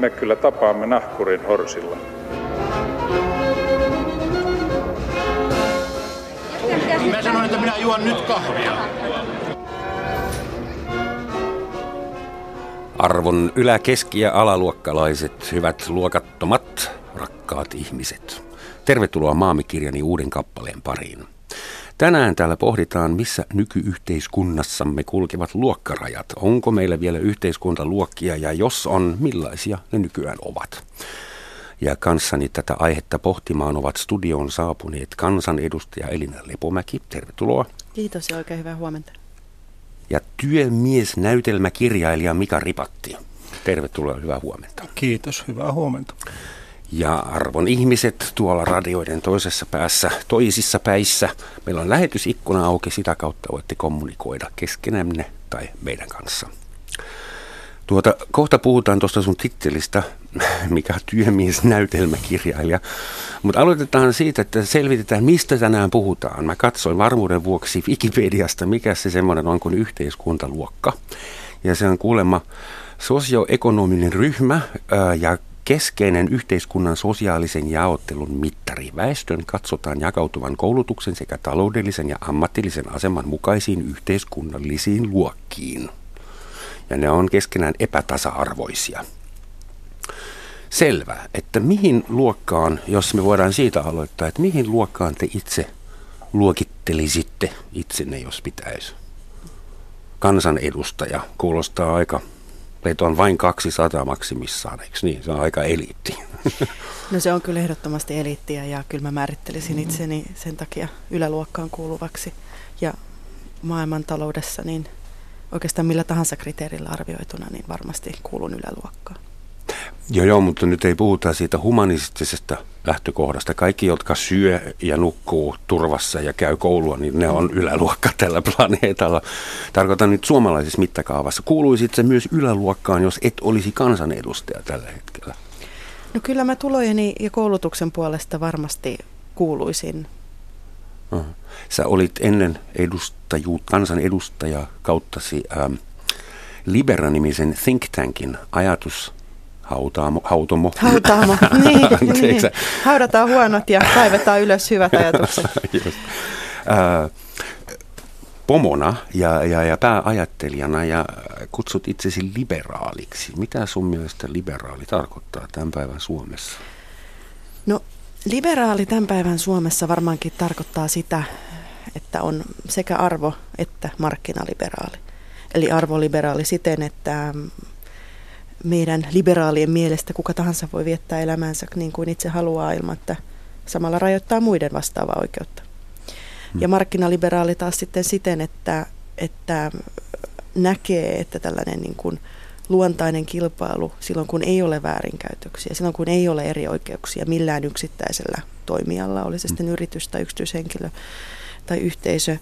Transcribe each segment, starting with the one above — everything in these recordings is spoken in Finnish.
me kyllä tapaamme nahkurin horsilla. Mä sanoin, että minä juon nyt kahvia. Arvon ylä-, keski- ja alaluokkalaiset, hyvät luokattomat, rakkaat ihmiset. Tervetuloa Maamikirjani uuden kappaleen pariin. Tänään täällä pohditaan, missä nykyyhteiskunnassamme kulkevat luokkarajat. Onko meillä vielä yhteiskuntaluokkia ja jos on, millaisia ne nykyään ovat? Ja kanssani tätä aihetta pohtimaan ovat studioon saapuneet kansanedustaja Elina Lepomäki. Tervetuloa. Kiitos ja oikein hyvää huomenta. Ja työmies näytelmäkirjailija Mika Ripatti. Tervetuloa, hyvää huomenta. Kiitos, hyvää huomenta. Ja arvon ihmiset tuolla radioiden toisessa päässä, toisissa päissä. Meillä on lähetysikkuna auki, sitä kautta voitte kommunikoida keskenänne tai meidän kanssa. Tuota, kohta puhutaan tuosta sun tittelistä, mikä työmies näytelmäkirjailija. Mutta aloitetaan siitä, että selvitetään, mistä tänään puhutaan. Mä katsoin varmuuden vuoksi Wikipediasta, mikä se semmoinen on kuin yhteiskuntaluokka. Ja se on kuulemma sosioekonominen ryhmä ja keskeinen yhteiskunnan sosiaalisen jaottelun mittari. Väestön katsotaan jakautuvan koulutuksen sekä taloudellisen ja ammatillisen aseman mukaisiin yhteiskunnallisiin luokkiin. Ja ne on keskenään epätasa-arvoisia. Selvä, että mihin luokkaan, jos me voidaan siitä aloittaa, että mihin luokkaan te itse luokittelisitte itsenne, jos pitäisi? Kansanedustaja kuulostaa aika Meitä on vain 200 maksimissaan, eikö niin? Se on aika eliitti. No se on kyllä ehdottomasti eliittiä ja kyllä mä määrittelisin itseni sen takia yläluokkaan kuuluvaksi. Ja maailmantaloudessa niin oikeastaan millä tahansa kriteerillä arvioituna, niin varmasti kuulun yläluokkaan. Joo, joo, mutta nyt ei puhuta siitä humanistisesta lähtökohdasta. Kaikki, jotka syö ja nukkuu turvassa ja käy koulua, niin ne on yläluokka tällä planeetalla. Tarkoitan nyt suomalaisessa mittakaavassa. Kuuluisit se myös yläluokkaan, jos et olisi kansanedustaja tällä hetkellä? No kyllä mä tulojeni ja koulutuksen puolesta varmasti kuuluisin. Sä olit ennen edustajuut, kansanedustaja kauttasi ähm, Libera-nimisen think tankin ajatus Hautaamo, hautomo. Hautaamo, niin, niin. Haudataan huonot ja kaivetaan ylös hyvät ajatukset. Just. Äh, pomona ja, ja, ja pääajattelijana ja kutsut itsesi liberaaliksi. Mitä sun mielestä liberaali tarkoittaa tämän päivän Suomessa? No liberaali tämän päivän Suomessa varmaankin tarkoittaa sitä, että on sekä arvo että markkinaliberaali. Eli arvoliberaali siten, että meidän liberaalien mielestä kuka tahansa voi viettää elämänsä niin kuin itse haluaa ilman, että samalla rajoittaa muiden vastaavaa oikeutta. Ja hmm. markkinaliberaali taas sitten siten, että, että näkee, että tällainen niin kuin luontainen kilpailu silloin, kun ei ole väärinkäytöksiä, silloin kun ei ole eri oikeuksia millään yksittäisellä toimijalla, oli se sitten hmm. yritys tai yksityishenkilö tai yhteisö,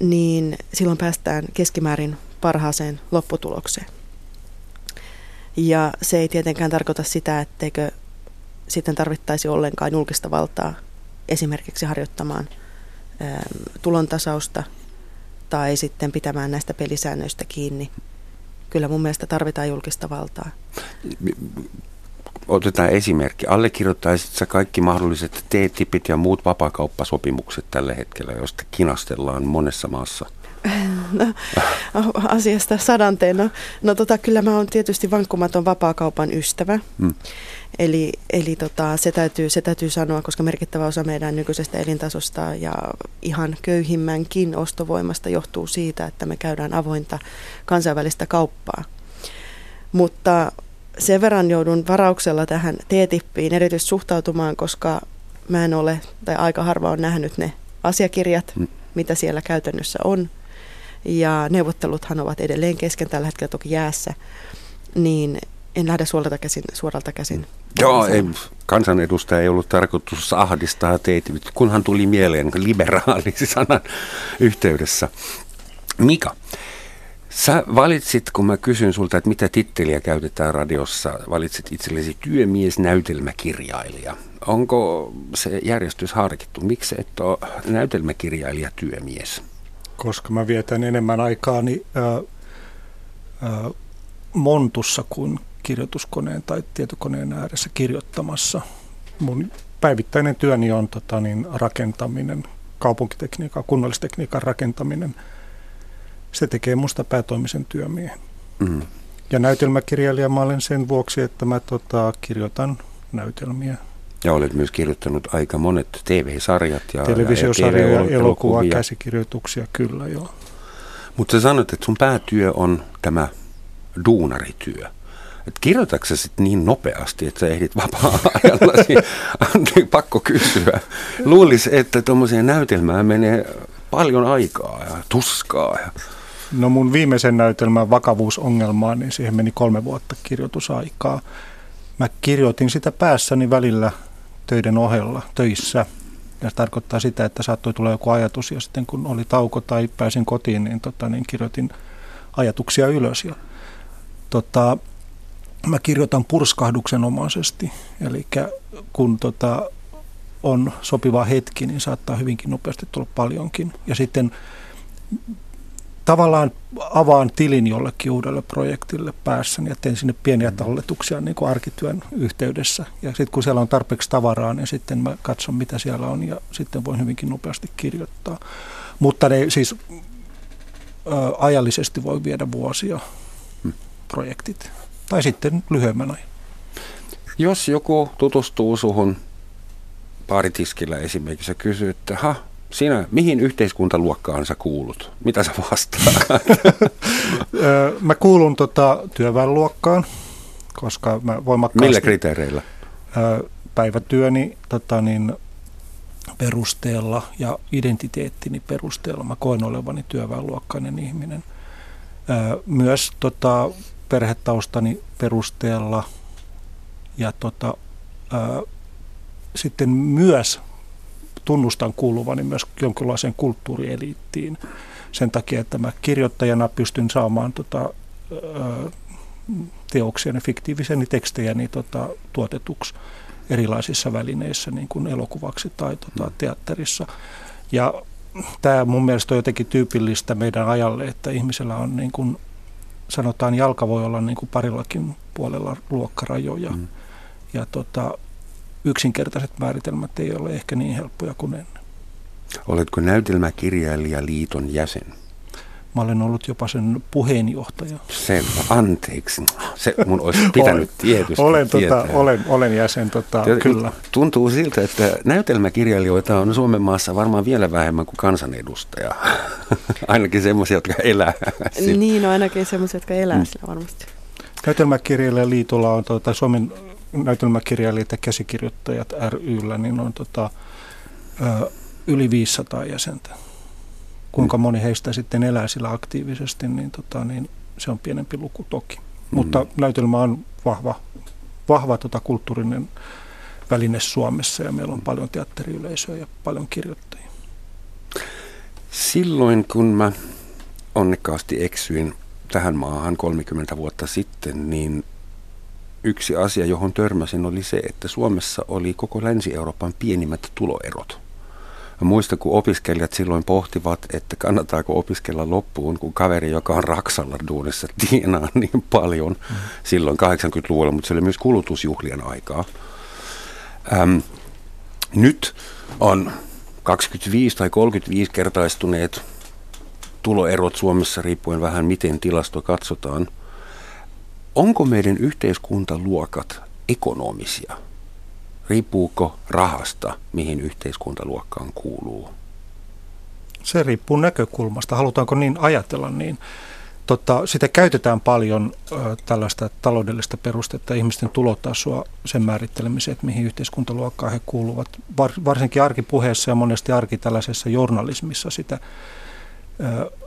niin silloin päästään keskimäärin parhaaseen lopputulokseen. Ja se ei tietenkään tarkoita sitä, etteikö sitten tarvittaisi ollenkaan julkista valtaa esimerkiksi harjoittamaan tulontasausta tai sitten pitämään näistä pelisäännöistä kiinni. Kyllä mun mielestä tarvitaan julkista valtaa. Otetaan esimerkki. Allekirjoittaisit sä kaikki mahdolliset TTIPit ja muut vapakauppasopimukset tällä hetkellä, joista kinastellaan monessa maassa – asiasta sadanteen. No, no tota, kyllä mä oon tietysti vankkumaton vapaakaupan ystävä. Hmm. Eli, eli tota, se, täytyy, se täytyy sanoa, koska merkittävä osa meidän nykyisestä elintasosta ja ihan köyhimmänkin ostovoimasta johtuu siitä, että me käydään avointa kansainvälistä kauppaa. Mutta sen verran joudun varauksella tähän T-tippiin erityisesti suhtautumaan, koska mä en ole, tai aika harva on nähnyt ne asiakirjat, hmm. mitä siellä käytännössä on – ja neuvotteluthan ovat edelleen kesken tällä hetkellä toki jäässä, niin en lähde suoralta käsin. Suoralta käsin Joo, ei, kansanedustaja ei ollut tarkoitus ahdistaa teitä, kunhan tuli mieleen liberaali sanan yhteydessä. Mika, sä valitsit, kun mä kysyn sulta, että mitä titteliä käytetään radiossa, valitsit itsellesi työmies näytelmäkirjailija. Onko se järjestys harkittu? Miksi et ole näytelmäkirjailija työmies? Koska mä vietän enemmän aikaani ää, ää, montussa kuin kirjoituskoneen tai tietokoneen ääressä kirjoittamassa. Mun päivittäinen työni on tota, niin, rakentaminen, kaupunkitekniikan, kunnallistekniikan rakentaminen. Se tekee musta päätoimisen työmiehen. Mm. Ja näytelmäkirjailija mä olen sen vuoksi, että mä tota, kirjoitan näytelmiä. Ja olet myös kirjoittanut aika monet TV-sarjat ja Televisiosarjoja, ja, elokuva, käsikirjoituksia, kyllä joo. Mutta sä sanoit, että sun päätyö on tämä duunarityö. Et kirjoitatko sä sit niin nopeasti, että sä ehdit vapaa-ajallasi? pakko kysyä. Luulisi, että tuommoiseen näytelmään menee paljon aikaa ja tuskaa. Ja... No mun viimeisen näytelmän vakavuusongelmaan, niin siihen meni kolme vuotta kirjoitusaikaa. Mä kirjoitin sitä päässäni välillä töiden ohella, töissä. Ja se tarkoittaa sitä, että saattoi tulla joku ajatus ja sitten kun oli tauko tai pääsin kotiin, niin, tota, niin kirjoitin ajatuksia ylös. Ja, tota, mä kirjoitan purskahduksenomaisesti, eli kun tota, on sopiva hetki, niin saattaa hyvinkin nopeasti tulla paljonkin. Ja sitten tavallaan avaan tilin jollekin uudelle projektille päässä ja teen sinne pieniä mm. talletuksia niin kuin arkityön yhteydessä. Ja sitten kun siellä on tarpeeksi tavaraa, niin sitten mä katson mitä siellä on ja sitten voin hyvinkin nopeasti kirjoittaa. Mutta ne siis ä, ajallisesti voi viedä vuosia hmm. projektit tai sitten lyhyemmän ajan. Jos joku tutustuu suhun paaritiskillä esimerkiksi ja kysyy, että ha, sinä, mihin yhteiskuntaluokkaan sä kuulut? Mitä sä vastaat? mä kuulun tota, työväenluokkaan, koska mä voimakkaasti... Millä kriteereillä? Päivätyöni tota, niin, perusteella ja identiteettini perusteella. Mä koen olevani työväenluokkainen ihminen. Myös tota, perhetaustani perusteella ja tota, sitten myös tunnustan kuuluvani myös jonkinlaiseen kulttuurieliittiin sen takia, että mä kirjoittajana pystyn saamaan tota, teoksiani, fiktiiviseni tekstejäni tota, tuotetuksi erilaisissa välineissä, niin kuin elokuvaksi tai tota, mm. teatterissa. Ja tämä mun mielestä on jotenkin tyypillistä meidän ajalle, että ihmisellä on niin kuin, sanotaan jalka voi olla niin kuin parillakin puolella luokkarajoja. Mm. Ja tota, yksinkertaiset määritelmät ei ole ehkä niin helppoja kuin ennen. Oletko näytelmäkirjailijaliiton jäsen? Mä olen ollut jopa sen puheenjohtaja. Selvä, anteeksi. Se mun olisi pitänyt tietysti olen, tota, olen, olen jäsen, tota, Tiet, kyllä. Tuntuu siltä, että näytelmäkirjailijoita on Suomen maassa varmaan vielä vähemmän kuin kansanedustaja. ainakin semmoisia, jotka elää. Niin, no ainakin semmoisia, jotka elää mm. sillä varmasti. Näytelmäkirjailijaliitolla on tuota, Suomen näytelmäkirjailijat ja käsikirjoittajat ryllä, niin on tota, ö, yli 500 jäsentä. Kuinka moni heistä sitten elää sillä aktiivisesti, niin, tota, niin se on pienempi luku toki. Mm. Mutta näytelmä on vahva, vahva tota, kulttuurinen väline Suomessa ja meillä on paljon teatteriyleisöä ja paljon kirjoittajia. Silloin kun mä onnekkaasti eksyin tähän maahan 30 vuotta sitten, niin yksi asia, johon törmäsin, oli se, että Suomessa oli koko Länsi-Euroopan pienimmät tuloerot. Mä muistan, kun opiskelijat silloin pohtivat, että kannattaako opiskella loppuun, kun kaveri, joka on Raksalla duunissa, tienaa niin paljon mm. silloin 80-luvulla, mutta se oli myös kulutusjuhlien aikaa. Ähm, nyt on 25 tai 35 kertaistuneet tuloerot Suomessa riippuen vähän miten tilasto katsotaan – Onko meidän yhteiskuntaluokat ekonomisia? Riippuuko rahasta, mihin yhteiskuntaluokkaan kuuluu? Se riippuu näkökulmasta. Halutaanko niin ajatella niin? Totta, sitä käytetään paljon ö, tällaista taloudellista perustetta, ihmisten tulotasoa sen määrittelemiseen, että mihin yhteiskuntaluokkaan he kuuluvat. Var, varsinkin arkipuheessa ja monesti arki tällaisessa journalismissa sitä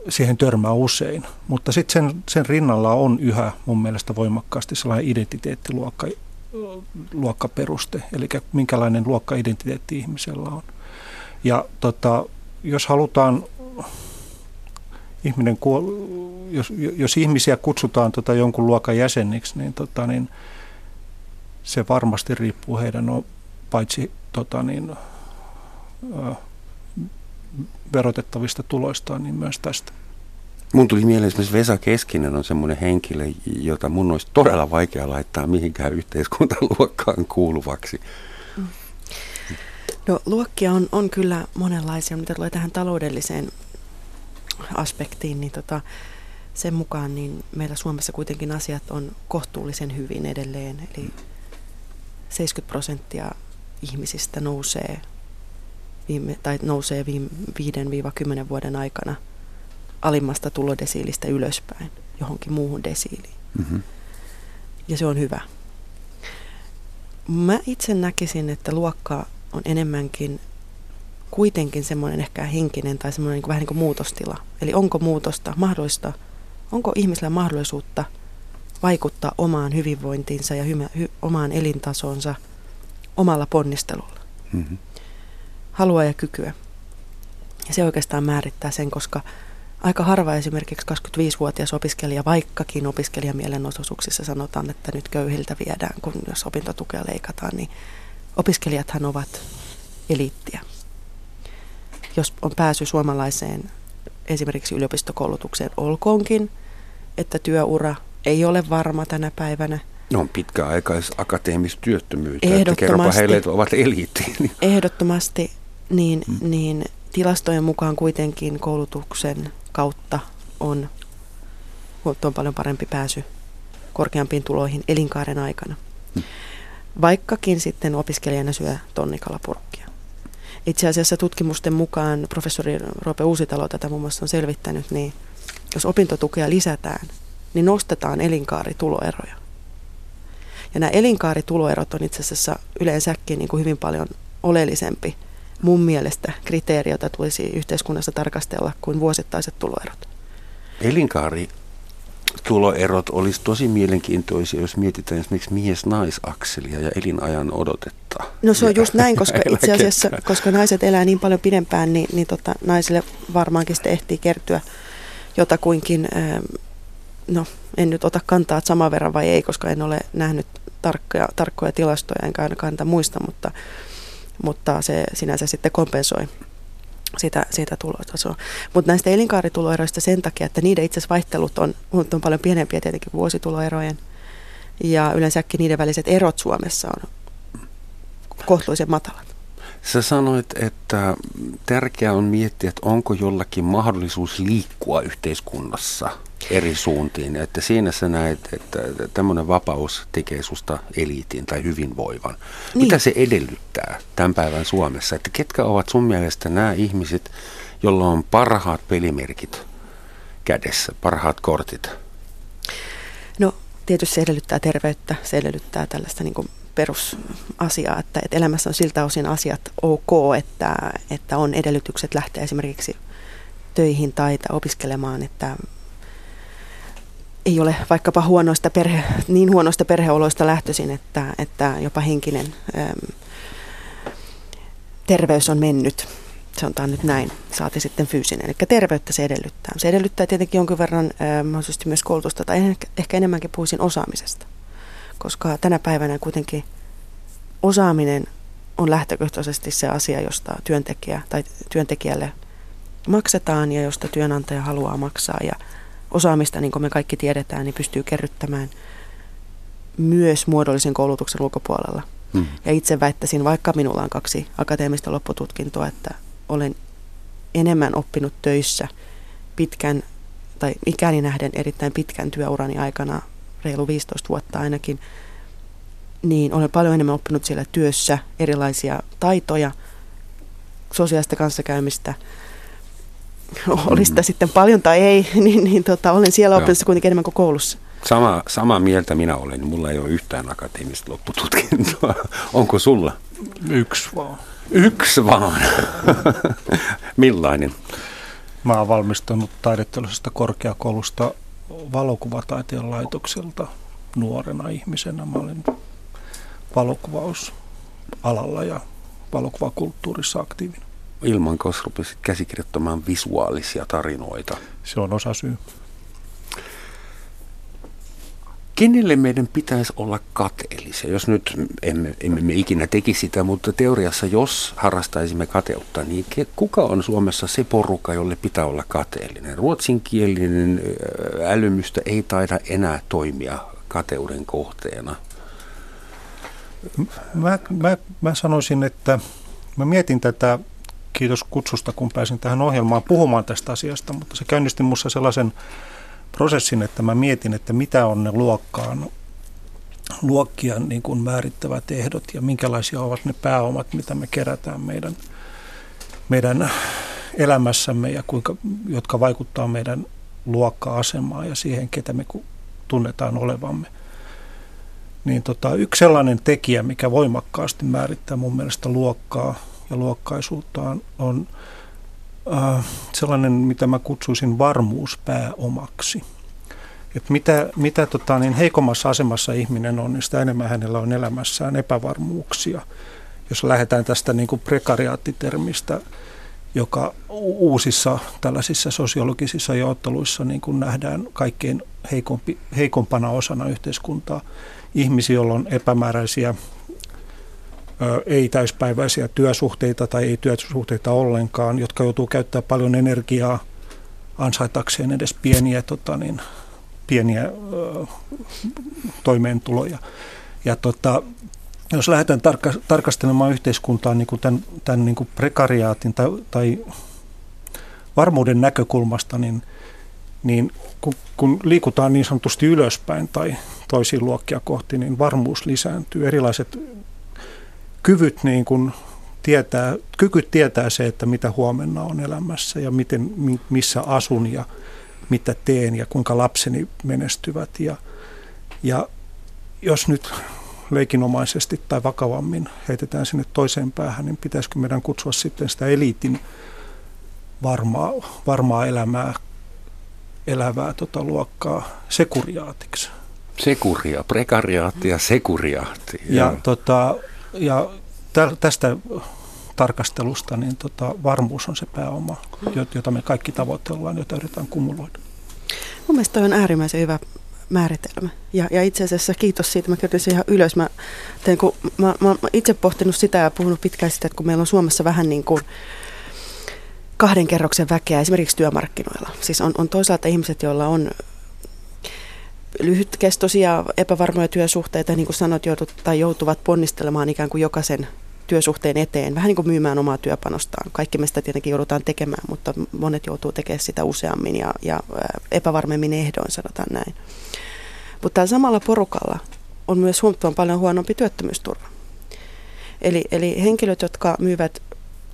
siihen törmää usein. Mutta sitten sen, sen rinnalla on yhä mun mielestä voimakkaasti sellainen identiteettiluokka luokkaperuste, eli minkälainen luokka-identiteetti ihmisellä on. Ja tota, jos halutaan ihminen, jos, jos ihmisiä kutsutaan tota jonkun luokan jäseniksi, niin, tota, niin se varmasti riippuu heidän on, paitsi tota, niin, verotettavista tuloistaan, niin myös tästä. Mun tuli mieleen esimerkiksi Vesa Keskinen on semmoinen henkilö, jota mun olisi todella vaikea laittaa mihinkään yhteiskuntaluokkaan kuuluvaksi. No luokkia on, on kyllä monenlaisia, mitä tulee tähän taloudelliseen aspektiin, niin tota, sen mukaan niin meillä Suomessa kuitenkin asiat on kohtuullisen hyvin edelleen. Eli 70 prosenttia ihmisistä nousee, viime, tai nousee viime 5-10 vuoden aikana alimmasta tulodesiilistä ylöspäin johonkin muuhun desiiliin. Mm-hmm. Ja se on hyvä. Mä itse näkisin, että luokka on enemmänkin kuitenkin semmoinen ehkä henkinen tai semmoinen niin vähän niin kuin muutostila. Eli onko muutosta mahdollista, onko ihmisellä mahdollisuutta vaikuttaa omaan hyvinvointiinsa ja hy- hy- omaan elintasonsa omalla ponnistelulla. Mm-hmm. Halua ja kykyä. Ja se oikeastaan määrittää sen, koska aika harva esimerkiksi 25-vuotias opiskelija, vaikkakin opiskelijamielenosoituksissa sanotaan, että nyt köyhiltä viedään, kun jos opintotukea leikataan, niin opiskelijathan ovat eliittiä. Jos on pääsy suomalaiseen esimerkiksi yliopistokoulutukseen, olkoonkin, että työura ei ole varma tänä päivänä. No on pitkäaikais akateemista työttömyyttä, Ehdottomasti, heille, että ovat eliitti. Ehdottomasti, niin, niin tilastojen mukaan kuitenkin koulutuksen kautta on on paljon parempi pääsy korkeampiin tuloihin elinkaaren aikana. Hmm vaikkakin sitten opiskelijana syö tonnikalapurkkia. Itse asiassa tutkimusten mukaan professori Roope Uusitalo tätä muun muassa on selvittänyt, niin jos opintotukea lisätään, niin nostetaan elinkaarituloeroja. Ja nämä elinkaarituloerot on itse asiassa yleensäkin niin kuin hyvin paljon oleellisempi mun mielestä kriteeri, jota tulisi yhteiskunnassa tarkastella kuin vuosittaiset tuloerot. Elinkaari tuloerot olisi tosi mielenkiintoisia, jos mietitään esimerkiksi mies-naisakselia ja elinajan odotetta. No se on just näin, koska itse asiassa, koska naiset elää niin paljon pidempään, niin, niin tota, naisille varmaankin sitten ehtii kertyä jotakuinkin, ähm, no en nyt ota kantaa, että saman verran vai ei, koska en ole nähnyt tarkkoja, tarkkoja tilastoja, enkä ainakaan muista, mutta, mutta se sinänsä sitten kompensoi sitä, siitä tulotasoa. Mutta näistä elinkaarituloeroista sen takia, että niiden itse asiassa vaihtelut on, on paljon pienempiä tietenkin vuosituloerojen. Ja yleensäkin niiden väliset erot Suomessa on kohtuullisen matalat. Sä sanoit, että tärkeää on miettiä, että onko jollakin mahdollisuus liikkua yhteiskunnassa eri suuntiin. Että siinä sä näet, että tämmöinen vapaus tekee susta eliitin tai hyvinvoivan. Niin. Mitä se edellyttää tämän päivän Suomessa? Että ketkä ovat sun mielestä nämä ihmiset, joilla on parhaat pelimerkit kädessä, parhaat kortit? No tietysti se edellyttää terveyttä, se edellyttää tällaista niin kuin perusasiaa, että, että elämässä on siltä osin asiat ok, että, että on edellytykset lähteä esimerkiksi töihin tai opiskelemaan, että ei ole vaikkapa huonoista perhe, niin huonoista perheoloista lähtöisin, että, että jopa henkinen äm, terveys on mennyt. Sanotaan nyt näin, saati sitten fyysinen. Eli terveyttä se edellyttää. Se edellyttää tietenkin jonkin verran ä, mahdollisesti myös koulutusta, tai ehkä, ehkä enemmänkin puhuisin osaamisesta. Koska tänä päivänä kuitenkin osaaminen on lähtökohtaisesti se asia, josta työntekijä tai työntekijälle maksetaan ja josta työnantaja haluaa maksaa. Ja osaamista, niin kuin me kaikki tiedetään, niin pystyy kerryttämään myös muodollisen koulutuksen ulkopuolella. Hmm. Ja itse väittäisin, vaikka minulla on kaksi akateemista loppututkintoa, että olen enemmän oppinut töissä pitkän tai ikäni nähden erittäin pitkän työurani aikana, reilu 15 vuotta ainakin, niin olen paljon enemmän oppinut siellä työssä erilaisia taitoja, sosiaalista kanssakäymistä, oli sitä sitten paljon tai ei, niin, niin tota, olen siellä oppinut kuitenkin enemmän kuin koulussa. Sama, sama mieltä minä olen. Mulla ei ole yhtään akateemista loppututkintoa. Onko sulla? Yksi vaan. Yksi vaan. Millainen? Mä oon valmistunut taideteollisesta korkeakoulusta valokuvataiteen laitokselta nuorena ihmisenä. Mä olin valokuvausalalla ja valokuvakulttuurissa aktiivinen ilman, koska rupesit käsikirjoittamaan visuaalisia tarinoita. Se on osa syy. kenelle meidän pitäisi olla kateellisia? Jos nyt emme, emme me ikinä tekisi sitä, mutta teoriassa jos harrastaisimme kateutta, niin kuka on Suomessa se porukka, jolle pitää olla kateellinen? Ruotsinkielinen älymystä ei taida enää toimia kateuden kohteena. Mä, mä, mä sanoisin, että mä mietin tätä, kiitos kutsusta kun pääsin tähän ohjelmaan puhumaan tästä asiasta, mutta se käynnisti minussa sellaisen prosessin, että mä mietin, että mitä on ne luokkaan, luokkia niin kuin määrittävät ehdot ja minkälaisia ovat ne pääomat, mitä me kerätään meidän, meidän elämässämme ja kuinka, jotka vaikuttaa meidän luokka-asemaan ja siihen, ketä me tunnetaan olevamme. Niin tota, yksi sellainen tekijä, mikä voimakkaasti määrittää mun mielestä luokkaa ja luokkaisuutta on, äh, sellainen, mitä mä kutsuisin varmuuspääomaksi. Et mitä mitä tota, niin heikommassa asemassa ihminen on, niin sitä enemmän hänellä on elämässään epävarmuuksia. Jos lähdetään tästä niin kuin prekariaattitermistä, joka uusissa tällaisissa sosiologisissa jaotteluissa niin kuin nähdään kaikkein heikompi, heikompana osana yhteiskuntaa. Ihmisiä, joilla on epämääräisiä ei-täyspäiväisiä työsuhteita tai ei työsuhteita ollenkaan, jotka joutuu käyttämään paljon energiaa ansaitakseen edes pieniä, tota niin, pieniä ö, toimeentuloja. Ja tota, jos lähdetään tarka, tarkastelemaan yhteiskuntaa niin kuin tämän, tämän niin kuin prekariaatin tai, tai varmuuden näkökulmasta, niin, niin kun, kun liikutaan niin sanotusti ylöspäin tai toisiin luokkia kohti, niin varmuus lisääntyy. Erilaiset kyvyt niin kuin tietää, kykyt tietää se, että mitä huomenna on elämässä ja miten, missä asun ja mitä teen ja kuinka lapseni menestyvät. Ja, ja jos nyt leikinomaisesti tai vakavammin heitetään sinne toiseen päähän, niin pitäisikö meidän kutsua sitten sitä eliitin varmaa, varmaa elämää, elävää tota luokkaa sekuriaatiksi. Sekuria, prekariaatti ja sekuriaatti. Ja, tota, ja tästä tarkastelusta niin tota, varmuus on se pääoma, jota me kaikki tavoitellaan, jota yritetään kumuloida. Mun mielestä on äärimmäisen hyvä määritelmä. Ja, ja itse asiassa kiitos siitä, mä kirjoitin ihan ylös. Mä, tein, kun, mä, mä, mä itse pohtinut sitä ja puhunut pitkään sitä, että kun meillä on Suomessa vähän niin kuin kahden kerroksen väkeä esimerkiksi työmarkkinoilla. Siis on, on toisaalta ihmiset, joilla on lyhytkestoisia epävarmoja työsuhteita, niin kuin sanot, joutut, tai joutuvat ponnistelemaan ikään kuin jokaisen työsuhteen eteen, vähän niin kuin myymään omaa työpanostaan. Kaikki me sitä tietenkin joudutaan tekemään, mutta monet joutuu tekemään sitä useammin ja, ja epävarmemmin ehdoin, sanotaan näin. Mutta samalla porukalla on myös huomattavan paljon huonompi työttömyysturva. Eli, eli henkilöt, jotka myyvät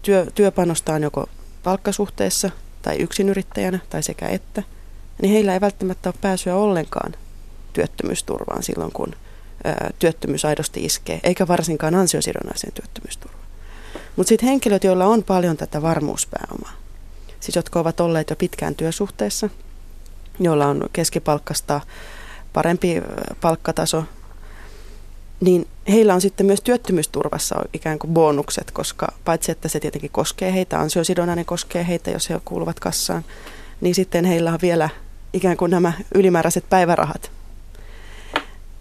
työ, työpanostaan joko palkkasuhteessa tai yksinyrittäjänä tai sekä että, niin heillä ei välttämättä ole pääsyä ollenkaan työttömyysturvaan silloin, kun työttömyys aidosti iskee, eikä varsinkaan ansiosidonnaiseen työttömyysturvaan. Mutta sitten henkilöt, joilla on paljon tätä varmuuspääomaa, siis jotka ovat olleet jo pitkään työsuhteessa, joilla on keskipalkkasta parempi palkkataso, niin heillä on sitten myös työttömyysturvassa ikään kuin bonukset, koska paitsi että se tietenkin koskee heitä, ansiosidonnainen koskee heitä, jos he kuuluvat kassaan, niin sitten heillä on vielä ikään kuin nämä ylimääräiset päivärahat,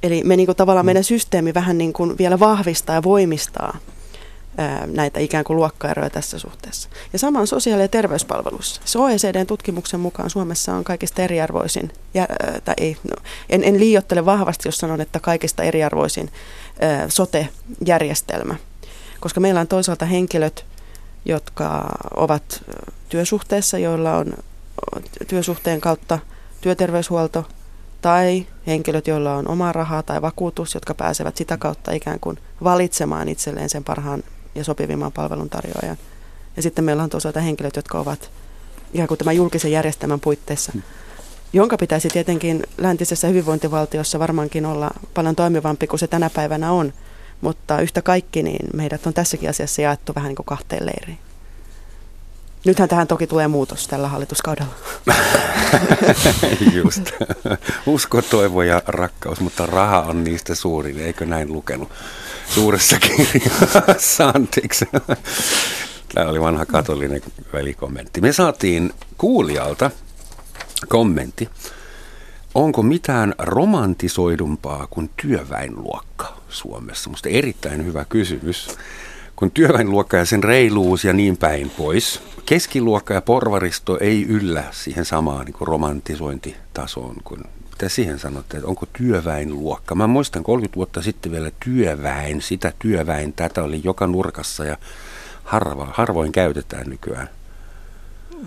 Eli me niin kuin tavallaan meidän systeemi vähän niin kuin vielä vahvistaa ja voimistaa näitä ikään kuin luokkaeroja tässä suhteessa. Ja sama on sosiaali- ja terveyspalveluissa. Se OECDn tutkimuksen mukaan Suomessa on kaikista eriarvoisin, ja, tai ei, no, en, en liiottele vahvasti, jos sanon, että kaikista eriarvoisin ää, sote-järjestelmä. Koska meillä on toisaalta henkilöt, jotka ovat työsuhteessa, joilla on työsuhteen kautta työterveyshuolto, tai henkilöt, joilla on oma rahaa tai vakuutus, jotka pääsevät sitä kautta ikään kuin valitsemaan itselleen sen parhaan ja sopivimman palveluntarjoajan. Ja sitten meillä on toisaalta henkilöt, jotka ovat ikään kuin tämän julkisen järjestelmän puitteissa, jonka pitäisi tietenkin läntisessä hyvinvointivaltiossa varmaankin olla paljon toimivampi kuin se tänä päivänä on. Mutta yhtä kaikki, niin meidät on tässäkin asiassa jaettu vähän niin kuin kahteen leiriin. Nythän tähän toki tulee muutos tällä hallituskaudella. Just. Usko, toivo ja rakkaus, mutta raha on niistä suurin. Eikö näin lukenut suuressa kirjassa? Anteeksi. Tämä oli vanha katolinen välikommentti. Me saatiin kuulijalta kommentti. onko mitään romantisoidumpaa kuin työväenluokka Suomessa? Musta erittäin hyvä kysymys. Kun työväenluokka ja sen reiluus ja niin päin pois, keskiluokka ja porvaristo ei yllä siihen samaan niin kuin romantisointitasoon kuin mitä siihen sanotte, että onko työväenluokka? Mä muistan 30 vuotta sitten vielä työväen, sitä työväen, tätä oli joka nurkassa ja harva, harvoin käytetään nykyään.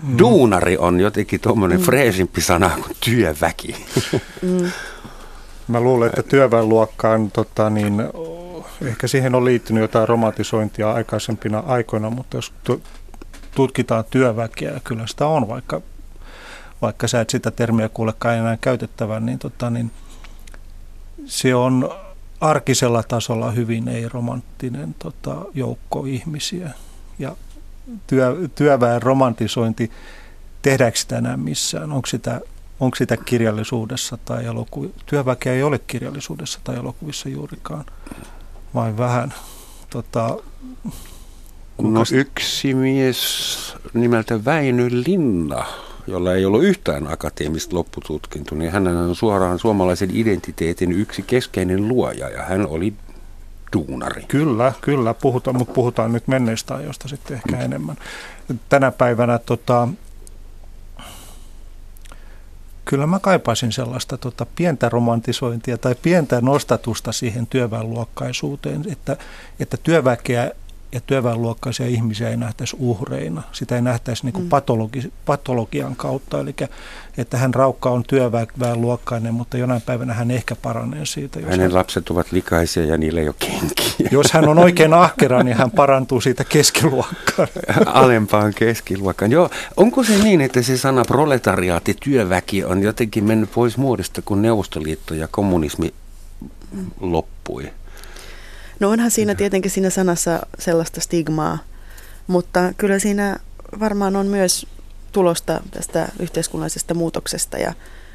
Mm. Duunari on jotenkin tuommoinen mm. freesimpi sana kuin työväki. Mm. Mä luulen, että työväenluokkaan tota, niin, ehkä siihen on liittynyt jotain romantisointia aikaisempina aikoina, mutta jos tutkitaan työväkeä, kyllä sitä on, vaikka, vaikka sä et sitä termiä kuulekaan enää käytettävän, niin, tota, niin se on arkisella tasolla hyvin ei-romanttinen tota, joukko ihmisiä. Ja työ, työväen romantisointi, tehdäänkö sitä enää missään? Onko sitä, onko sitä kirjallisuudessa tai elokuvissa? Työväkeä ei ole kirjallisuudessa tai elokuvissa juurikaan, vai vähän. Tota, No yksi mies nimeltä Väinö Linna, jolla ei ollut yhtään akateemista loppututkintoa, niin hän on suoraan suomalaisen identiteetin yksi keskeinen luoja ja hän oli duunari. Kyllä, kyllä, puhutaan, mutta puhutaan nyt menneistä ajoista sitten ehkä mm. enemmän. Tänä päivänä tota, kyllä mä kaipaisin sellaista tota, pientä romantisointia tai pientä nostatusta siihen työväenluokkaisuuteen, että, että työväkeä ja työväenluokkaisia ihmisiä ei nähtäisi uhreina. Sitä ei nähtäisi niin kuin mm. patologi, patologian kautta, eli että hän raukka on työväenluokkainen, mutta jonain päivänä hän ehkä paranee siitä. Jos Hänen hän, lapset ovat likaisia ja niille ei ole kenkiä. Jos hän on oikein ahkera, niin hän parantuu siitä keskiluokkaan. Alempaan keskiluokkaan. Joo, onko se niin, että se sana proletariaatti, työväki on jotenkin mennyt pois muodosta, kun Neuvostoliitto ja kommunismi loppui? No onhan siinä tietenkin siinä sanassa sellaista stigmaa, mutta kyllä siinä varmaan on myös tulosta tästä yhteiskunnallisesta muutoksesta. Ja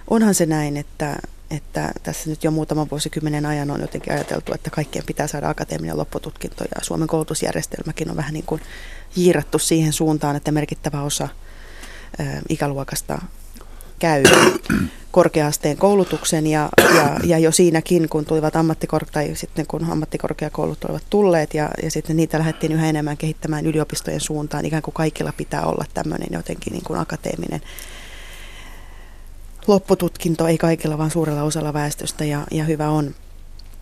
onhan se näin, että, että tässä nyt jo muutaman vuosikymmenen ajan on jotenkin ajateltu, että kaikkien pitää saada akateeminen loppututkinto ja Suomen koulutusjärjestelmäkin on vähän niin kuin jiirattu siihen suuntaan, että merkittävä osa ikäluokasta käy korkeasteen koulutuksen ja, ja, ja jo siinäkin, kun tulivat ammattikor- tai sitten kun ammattikorkeakoulut olivat tulleet ja, ja sitten niitä lähdettiin yhä enemmän kehittämään yliopistojen suuntaan, ikään kuin kaikilla pitää olla tämmöinen jotenkin niin kuin akateeminen loppututkinto, ei kaikilla, vaan suurella osalla väestöstä ja, ja hyvä on.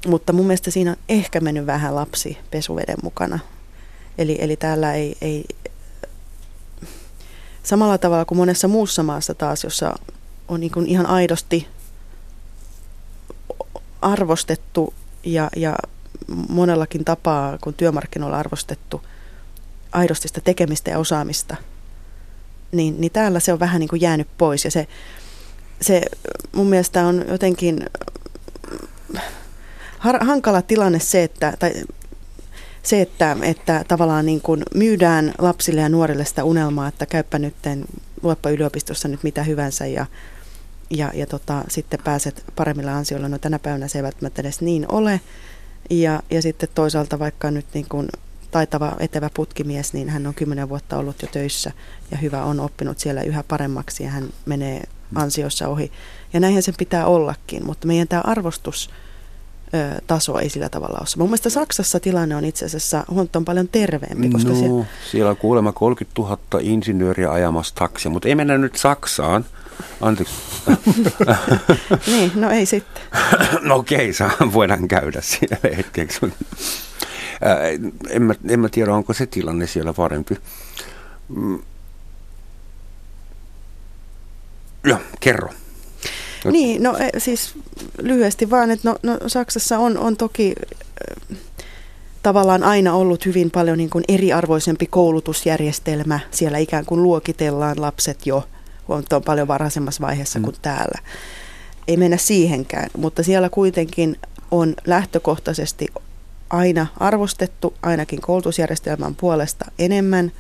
Mutta mun mielestä siinä on ehkä mennyt vähän lapsi pesuveden mukana. Eli, eli täällä ei, ei, samalla tavalla kuin monessa muussa maassa taas, jossa on niin ihan aidosti arvostettu ja, ja monellakin tapaa, kun työmarkkinoilla arvostettu aidosti sitä tekemistä ja osaamista, niin, niin täällä se on vähän niin kuin jäänyt pois. Ja se, se mun mielestä on jotenkin har, hankala tilanne se, että, tai se, että, että tavallaan niin kuin myydään lapsille ja nuorille sitä unelmaa, että käyppä nyt, luoppa yliopistossa nyt mitä hyvänsä ja ja, ja tota, sitten pääset paremmilla ansioilla. No tänä päivänä se ei välttämättä edes niin ole. Ja, ja sitten toisaalta vaikka nyt niin kuin taitava, etevä putkimies, niin hän on kymmenen vuotta ollut jo töissä ja hyvä on oppinut siellä yhä paremmaksi ja hän menee ansioissa ohi. Ja näinhän sen pitää ollakin, mutta meidän tämä arvostus taso ei sillä tavalla ole. Mun mielestä Saksassa tilanne on itse asiassa huomattavan paljon terveempi. Koska no, se... siellä on kuulemma 30 000 insinööriä ajamassa taksia, mutta ei mennä nyt Saksaan. Anteeksi. niin, no ei sitten. no okei, okay, voidaan käydä siellä hetkeksi. en, mä, en mä tiedä, onko se tilanne siellä parempi. Mm. Joo, kerro. Niin, no e, siis lyhyesti vaan, että no, no Saksassa on, on toki tavallaan aina ollut hyvin paljon niin kuin eriarvoisempi koulutusjärjestelmä. Siellä ikään kuin luokitellaan lapset jo huomattavan paljon varhaisemmassa vaiheessa mm. kuin täällä. Ei mennä siihenkään, mutta siellä kuitenkin on lähtökohtaisesti aina arvostettu, ainakin koulutusjärjestelmän puolesta enemmän,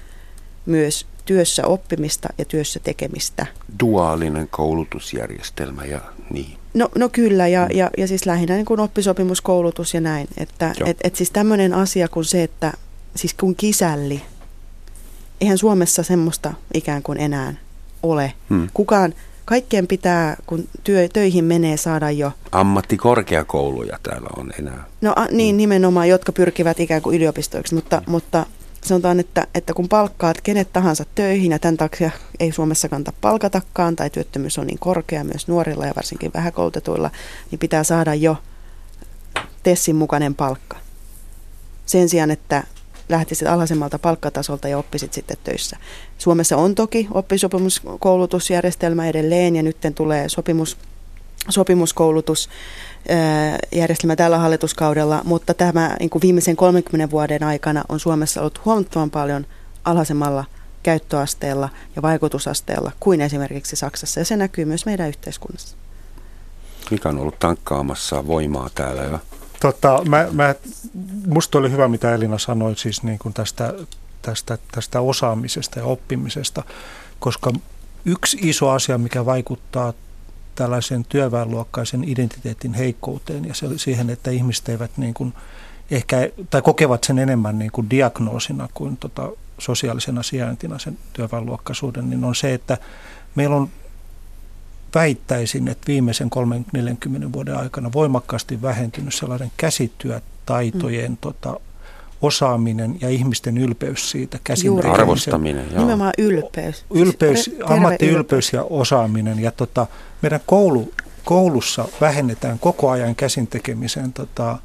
myös työssä oppimista ja työssä tekemistä. Duaalinen koulutusjärjestelmä ja niin. No, no kyllä, ja, mm. ja, ja siis lähinnä niin kuin oppisopimuskoulutus ja näin. Että et, et siis tämmöinen asia kuin se, että siis kun kisälli, eihän Suomessa semmoista ikään kuin enää ole. Hmm. Kukaan kaikkien pitää, kun työ, töihin menee, saada jo... Ammattikorkeakouluja täällä on enää. No a, niin, mm. nimenomaan, jotka pyrkivät ikään kuin yliopistoiksi, mutta, mm. mutta sanotaan, että, että kun palkkaat kenet tahansa töihin ja tämän takia ei Suomessa kanta palkatakaan tai työttömyys on niin korkea myös nuorilla ja varsinkin vähäkoulutetuilla, niin pitää saada jo Tessin mukainen palkka. Sen sijaan, että lähtisit alhaisemmalta palkkatasolta ja oppisit sitten töissä. Suomessa on toki oppisopimuskoulutusjärjestelmä edelleen ja nyt tulee sopimus, sopimuskoulutus järjestelmä tällä hallituskaudella, mutta tämä niin kuin viimeisen 30 vuoden aikana on Suomessa ollut huomattavan paljon alhaisemmalla käyttöasteella ja vaikutusasteella kuin esimerkiksi Saksassa, ja se näkyy myös meidän yhteiskunnassa. Mikä on ollut tankkaamassa voimaa täällä jo? Tota, mä, mä, musta oli hyvä, mitä Elina sanoi siis niin kuin tästä, tästä, tästä osaamisesta ja oppimisesta, koska yksi iso asia, mikä vaikuttaa tällaisen työväenluokkaisen identiteetin heikkouteen ja siihen, että ihmiset eivät niin kuin ehkä, tai kokevat sen enemmän niin kuin diagnoosina kuin tota sosiaalisena sijaintina sen työväenluokkaisuuden, niin on se, että meillä on väittäisin, että viimeisen 30-40 vuoden aikana voimakkaasti vähentynyt sellainen käsityötaitojen mm. tota, osaaminen ja ihmisten ylpeys siitä käsin Arvostaminen, joo. Nimenomaan ylpeys. Ylpeys, siis ammattiylpeys ja osaaminen. Ja tota, meidän koulu, koulussa vähennetään koko ajan käsin tekemisen tota,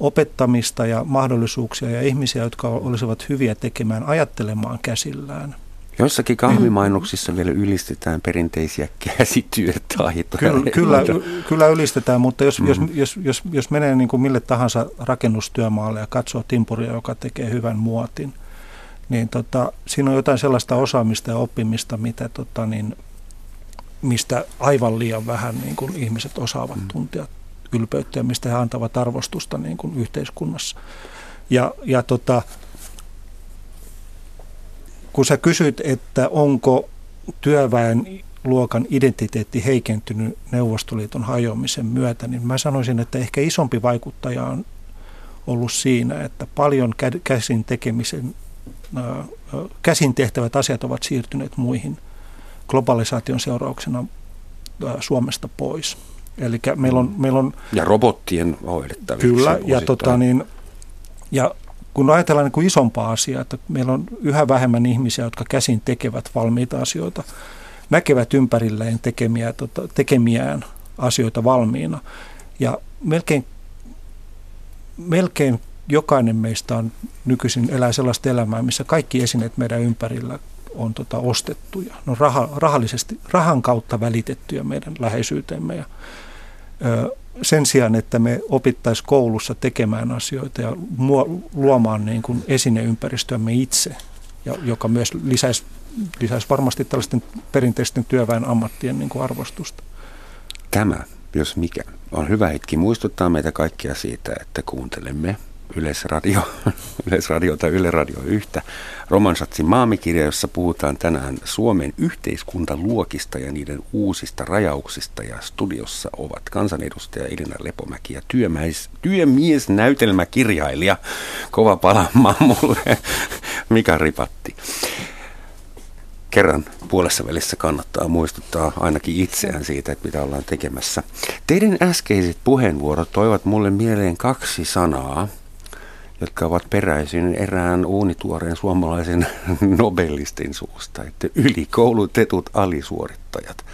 opettamista ja mahdollisuuksia ja ihmisiä, jotka olisivat hyviä tekemään, ajattelemaan käsillään. Joissakin kahvimainoksissa vielä ylistetään perinteisiä käsityötaitoja. Kyllä, kyllä, kyllä ylistetään, mutta jos, mm. jos, jos, jos, jos menee niin kuin mille tahansa rakennustyömaalle ja katsoo timpuria, joka tekee hyvän muotin, niin tota, siinä on jotain sellaista osaamista ja oppimista, mitä, tota, niin, mistä aivan liian vähän niin kuin ihmiset osaavat mm. tuntea ylpeyttä ja mistä he antavat arvostusta niin kuin yhteiskunnassa. Ja, ja tota, kun sä kysyt, että onko työväen luokan identiteetti heikentynyt Neuvostoliiton hajoamisen myötä, niin mä sanoisin, että ehkä isompi vaikuttaja on ollut siinä, että paljon käsin tekemisen, käsin tehtävät asiat ovat siirtyneet muihin globalisaation seurauksena Suomesta pois. Eli meillä on, meillä on... Ja robottien hoidettaviksi. Kyllä, ja, tota, niin, ja kun ajatellaan niin kuin isompaa asiaa, että meillä on yhä vähemmän ihmisiä, jotka käsin tekevät valmiita asioita, näkevät ympärilleen tekemiä, tota, tekemiään asioita valmiina. Ja melkein, melkein jokainen meistä on nykyisin elää sellaista elämää, missä kaikki esineet meidän ympärillä on tota, ostettuja. No raha, rahallisesti, rahan kautta välitettyjä meidän läheisyyteemme. Ja, ö, sen sijaan, että me opittaisiin koulussa tekemään asioita ja luomaan niin kuin esineympäristöämme itse, ja, joka myös lisäisi, lisäisi varmasti tällaisten perinteisten työväen ammattien niin kuin arvostusta. Tämä, jos mikä, on hyvä hetki muistuttaa meitä kaikkia siitä, että kuuntelemme Yleisradio, Yleisradio tai Yle Radio yhtä. Romansatsin maamikirja, jossa puhutaan tänään Suomen yhteiskuntaluokista ja niiden uusista rajauksista. Ja studiossa ovat kansanedustaja Elina Lepomäki ja työmäis, työmies-näytelmäkirjailija. Kova palaamaan mulle Mika Ripatti. Kerran puolessa välissä kannattaa muistuttaa ainakin itseään siitä, että mitä ollaan tekemässä. Teidän äskeiset puheenvuorot toivat mulle mieleen kaksi sanaa – jotka ovat peräisin erään uunituoreen suomalaisen nobelistin suusta, että ylikoulutetut alisuorittajat.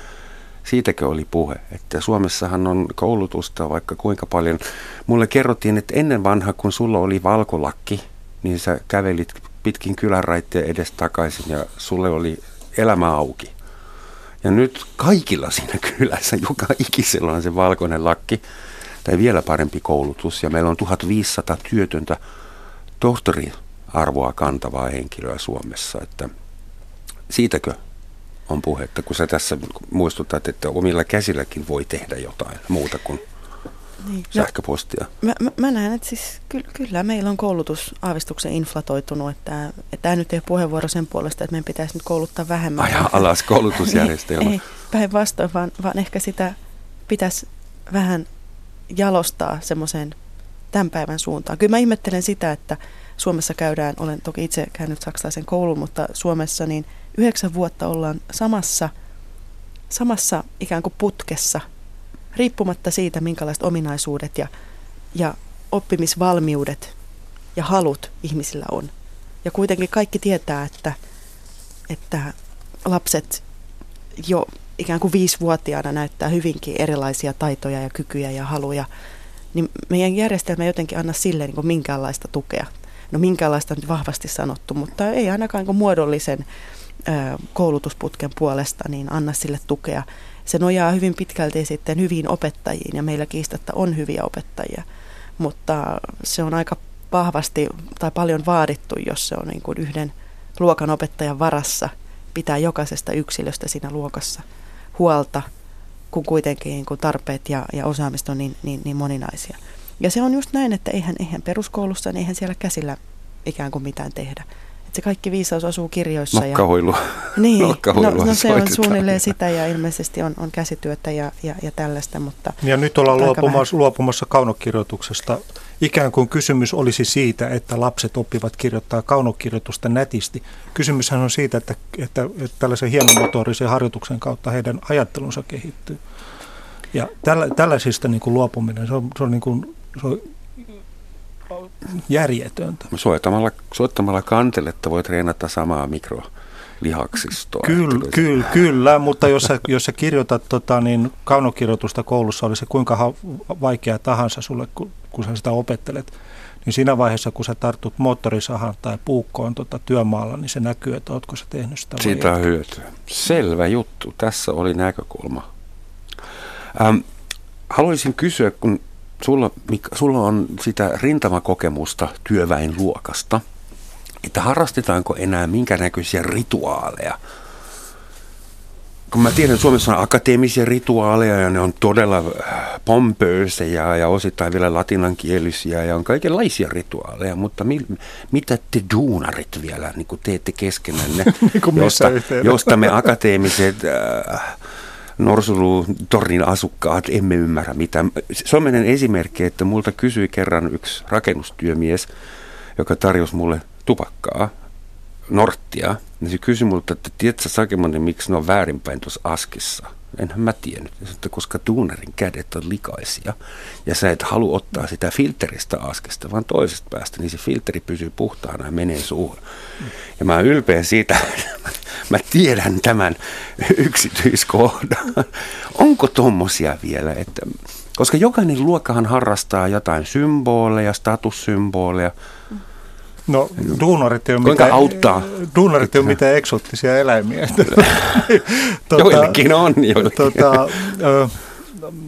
Siitäkö oli puhe, että Suomessahan on koulutusta vaikka kuinka paljon. Mulle kerrottiin, että ennen vanha, kun sulla oli valkolakki, niin sä kävelit pitkin kylänraitteen edes takaisin ja sulle oli elämä auki. Ja nyt kaikilla siinä kylässä, joka ikisellä on se valkoinen lakki, tai vielä parempi koulutus, ja meillä on 1500 työtöntä tohtoriarvoa kantavaa henkilöä Suomessa, että siitäkö on puhetta, kun sä tässä muistutat, että omilla käsilläkin voi tehdä jotain muuta kuin niin. No, sähköpostia. Mä, mä, mä näen, että siis kyllä, kyllä meillä on koulutus aavistuksen inflatoitunut, että, että tämä nyt ei ole puheenvuoro sen puolesta, että meidän pitäisi nyt kouluttaa vähemmän. Aja alas koulutusjärjestelmä. ei, ei päinvastoin, vaan, vaan ehkä sitä pitäisi vähän jalostaa semmoiseen tämän päivän suuntaan. Kyllä mä ihmettelen sitä, että Suomessa käydään, olen toki itse käynyt saksalaisen koulun, mutta Suomessa niin yhdeksän vuotta ollaan samassa samassa ikään kuin putkessa, riippumatta siitä, minkälaiset ominaisuudet ja, ja oppimisvalmiudet ja halut ihmisillä on. Ja kuitenkin kaikki tietää, että, että lapset jo ikään kuin viisivuotiaana näyttää hyvinkin erilaisia taitoja ja kykyjä ja haluja, niin meidän järjestelmä ei jotenkin anna sille niin kuin minkäänlaista tukea. No minkäänlaista nyt vahvasti sanottu, mutta ei ainakaan niin muodollisen koulutusputken puolesta niin anna sille tukea. Se nojaa hyvin pitkälti sitten hyviin opettajiin ja meillä kiistatta on hyviä opettajia, mutta se on aika vahvasti tai paljon vaadittu, jos se on niin kuin yhden luokan opettajan varassa pitää jokaisesta yksilöstä siinä luokassa huolta, kun kuitenkin niin kuin tarpeet ja, ja osaamista on niin, niin, niin moninaisia. Ja se on just näin, että eihän, eihän peruskoulussa, niin eihän siellä käsillä ikään kuin mitään tehdä. Että se kaikki viisaus asuu kirjoissa. Nokkahuilu. Ja, niin, no, no se on suunnilleen sitä ja ilmeisesti on, on käsityötä ja, ja, ja tällaista. Mutta ja nyt ollaan luopumassa, luopumassa kaunokirjoituksesta ikään kuin kysymys olisi siitä, että lapset oppivat kirjoittaa kaunokirjoitusta nätisti. Kysymyshän on siitä, että, että, että tällaisen hienomotorisen harjoituksen kautta heidän ajattelunsa kehittyy. Ja tällä, tällaisista niin kuin luopuminen, se on, se on, niin kuin, se on järjetöntä. Soittamalla, soittamalla kanteletta voi treenata samaa mikro lihaksistoa. Kyllä, kyllä, kyllä, mutta jos sä, jos sä kirjoitat tota, niin kaunokirjoitusta koulussa, oli se kuinka ha- vaikea tahansa sulle, kun, kun sä sitä opettelet, niin siinä vaiheessa, kun sä tartut moottorisahan tai puukkoon tota, työmaalla, niin se näkyy, että ootko sä tehnyt sitä Siitä on hyötyä. Selvä juttu. Tässä oli näkökulma. Ähm, haluaisin kysyä, kun sulla, sulla on sitä rintamakokemusta työväenluokasta – että harrastetaanko enää minkä näköisiä rituaaleja. Kun mä tiedän, että Suomessa on akateemisia rituaaleja ja ne on todella äh, pompöösejä ja osittain vielä latinankielisiä ja on kaikenlaisia rituaaleja, mutta mi, mitä te duunarit vielä niin kuin teette keskenänne, niin josta, josta me akateemiset äh, Norsulu-tornin asukkaat emme ymmärrä mitä. On esimerkki, että multa kysyi kerran yksi rakennustyömies, joka tarjosi mulle tupakkaa, norttia, niin se kysyi multa, että tiedätkö Sakemonen, miksi ne on väärinpäin tuossa askissa? Enhän mä tiennyt, että koska tuunarin kädet on likaisia ja sä et halua ottaa sitä filteristä askesta, vaan toisesta päästä, niin se filteri pysyy puhtaana ja menee suuhun. Ja mä oon ylpeä siitä, mä tiedän tämän yksityiskohdan. Onko tommosia vielä, että koska jokainen luokkahan harrastaa jotain symboleja, statussymboleja, No duunarit ei ole Kuinka mitään, auttaa? Duunarit ei ole mitään eksottisia eläimiä. tuota, joillekin on. Joillekin. Tuota,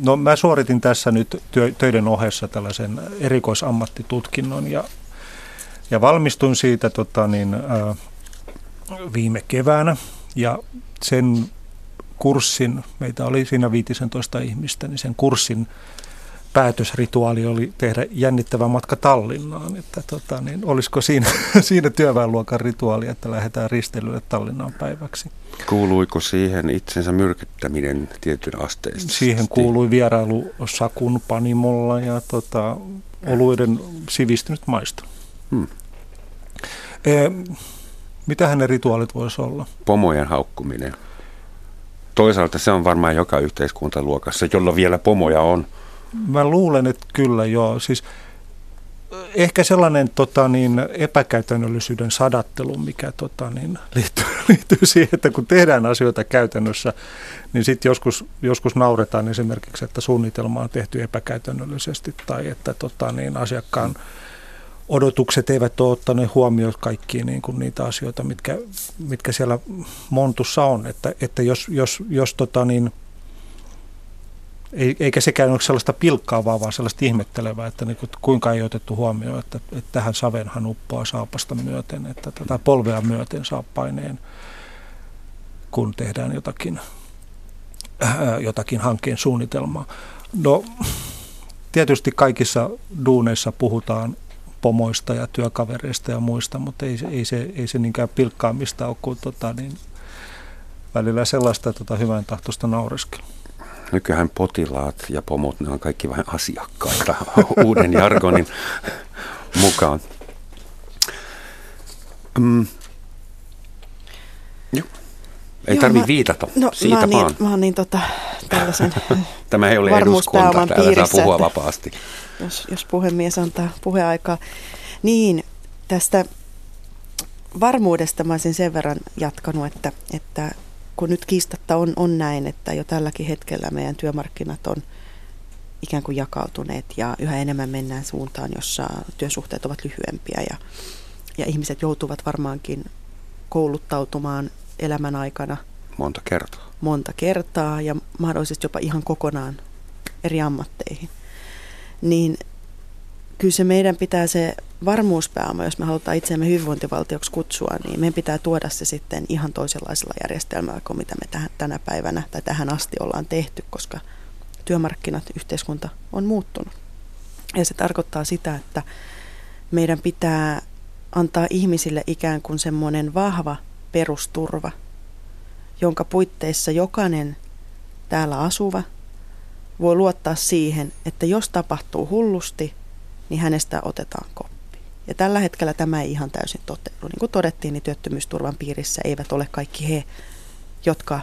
no mä suoritin tässä nyt työ, töiden ohessa tällaisen erikoisammattitutkinnon ja, ja valmistuin siitä tota, niin, viime keväänä ja sen kurssin, meitä oli siinä 15 ihmistä, niin sen kurssin päätösrituaali oli tehdä jännittävä matka Tallinnaan. Että tota, niin olisiko siinä, siinä työväenluokan rituaali, että lähdetään risteilylle Tallinnaan päiväksi? Kuuluiko siihen itsensä myrkyttäminen tietyn asteesta? Siihen kuului vierailu Sakun panimolla ja tota, oluiden sivistynyt maisto. Hmm. E, mitä hänen rituaalit voisi olla? Pomojen haukkuminen. Toisaalta se on varmaan joka yhteiskuntaluokassa, jolla vielä pomoja on – Mä luulen, että kyllä joo. Siis ehkä sellainen tota, niin, epäkäytännöllisyyden sadattelu, mikä tota, niin, liittyy, liittyy siihen, että kun tehdään asioita käytännössä, niin sitten joskus, joskus nauretaan esimerkiksi, että suunnitelma on tehty epäkäytännöllisesti tai että tota, niin, asiakkaan odotukset eivät ole ottaneet huomioon kaikkia niin kuin niitä asioita, mitkä, mitkä siellä montussa on. Että, että jos, jos, jos tota, niin, eikä sekään ole sellaista pilkkaavaa, vaan sellaista ihmettelevää, että niin kuin, kuinka ei otettu huomioon, että, että tähän savenhan uppoaa saapasta myöten, että tätä polvea myöten saa paineen, kun tehdään jotakin, äh, jotakin hankkeen suunnitelmaa. No, tietysti kaikissa duuneissa puhutaan pomoista ja työkavereista ja muista, mutta ei, ei, se, ei se niinkään pilkkaamista ole kuin tota, niin, välillä sellaista tota, hyvän tahtoista naureskella. Nykyään potilaat ja pomot, ne on kaikki vain asiakkaita uuden jargonin mukaan. Mm. Joo. Ei tarvitse viitata, no, siitä mä vaan. Niin, mä oon niin tota, tällaisen Tämä ei ole eduskunta, täällä saa piirissä, puhua että- vapaasti. jos, jos puhemies antaa puheaikaa. Niin, tästä varmuudesta mä olisin sen verran jatkanut, että, että kun nyt kiistatta on, on näin, että jo tälläkin hetkellä meidän työmarkkinat on ikään kuin jakautuneet ja yhä enemmän mennään suuntaan, jossa työsuhteet ovat lyhyempiä ja, ja ihmiset joutuvat varmaankin kouluttautumaan elämän aikana Monta kertaa. monta kertaa ja mahdollisesti jopa ihan kokonaan eri ammatteihin. Niin kyllä se meidän pitää se varmuuspääoma, jos me halutaan itseämme hyvinvointivaltioksi kutsua, niin meidän pitää tuoda se sitten ihan toisenlaisella järjestelmällä kuin mitä me tähän, tänä päivänä tai tähän asti ollaan tehty, koska työmarkkinat, yhteiskunta on muuttunut. Ja se tarkoittaa sitä, että meidän pitää antaa ihmisille ikään kuin semmoinen vahva perusturva, jonka puitteissa jokainen täällä asuva voi luottaa siihen, että jos tapahtuu hullusti, niin hänestä otetaan koppi. Ja tällä hetkellä tämä ei ihan täysin toteudu. Niin kuin todettiin, niin työttömyysturvan piirissä eivät ole kaikki he, jotka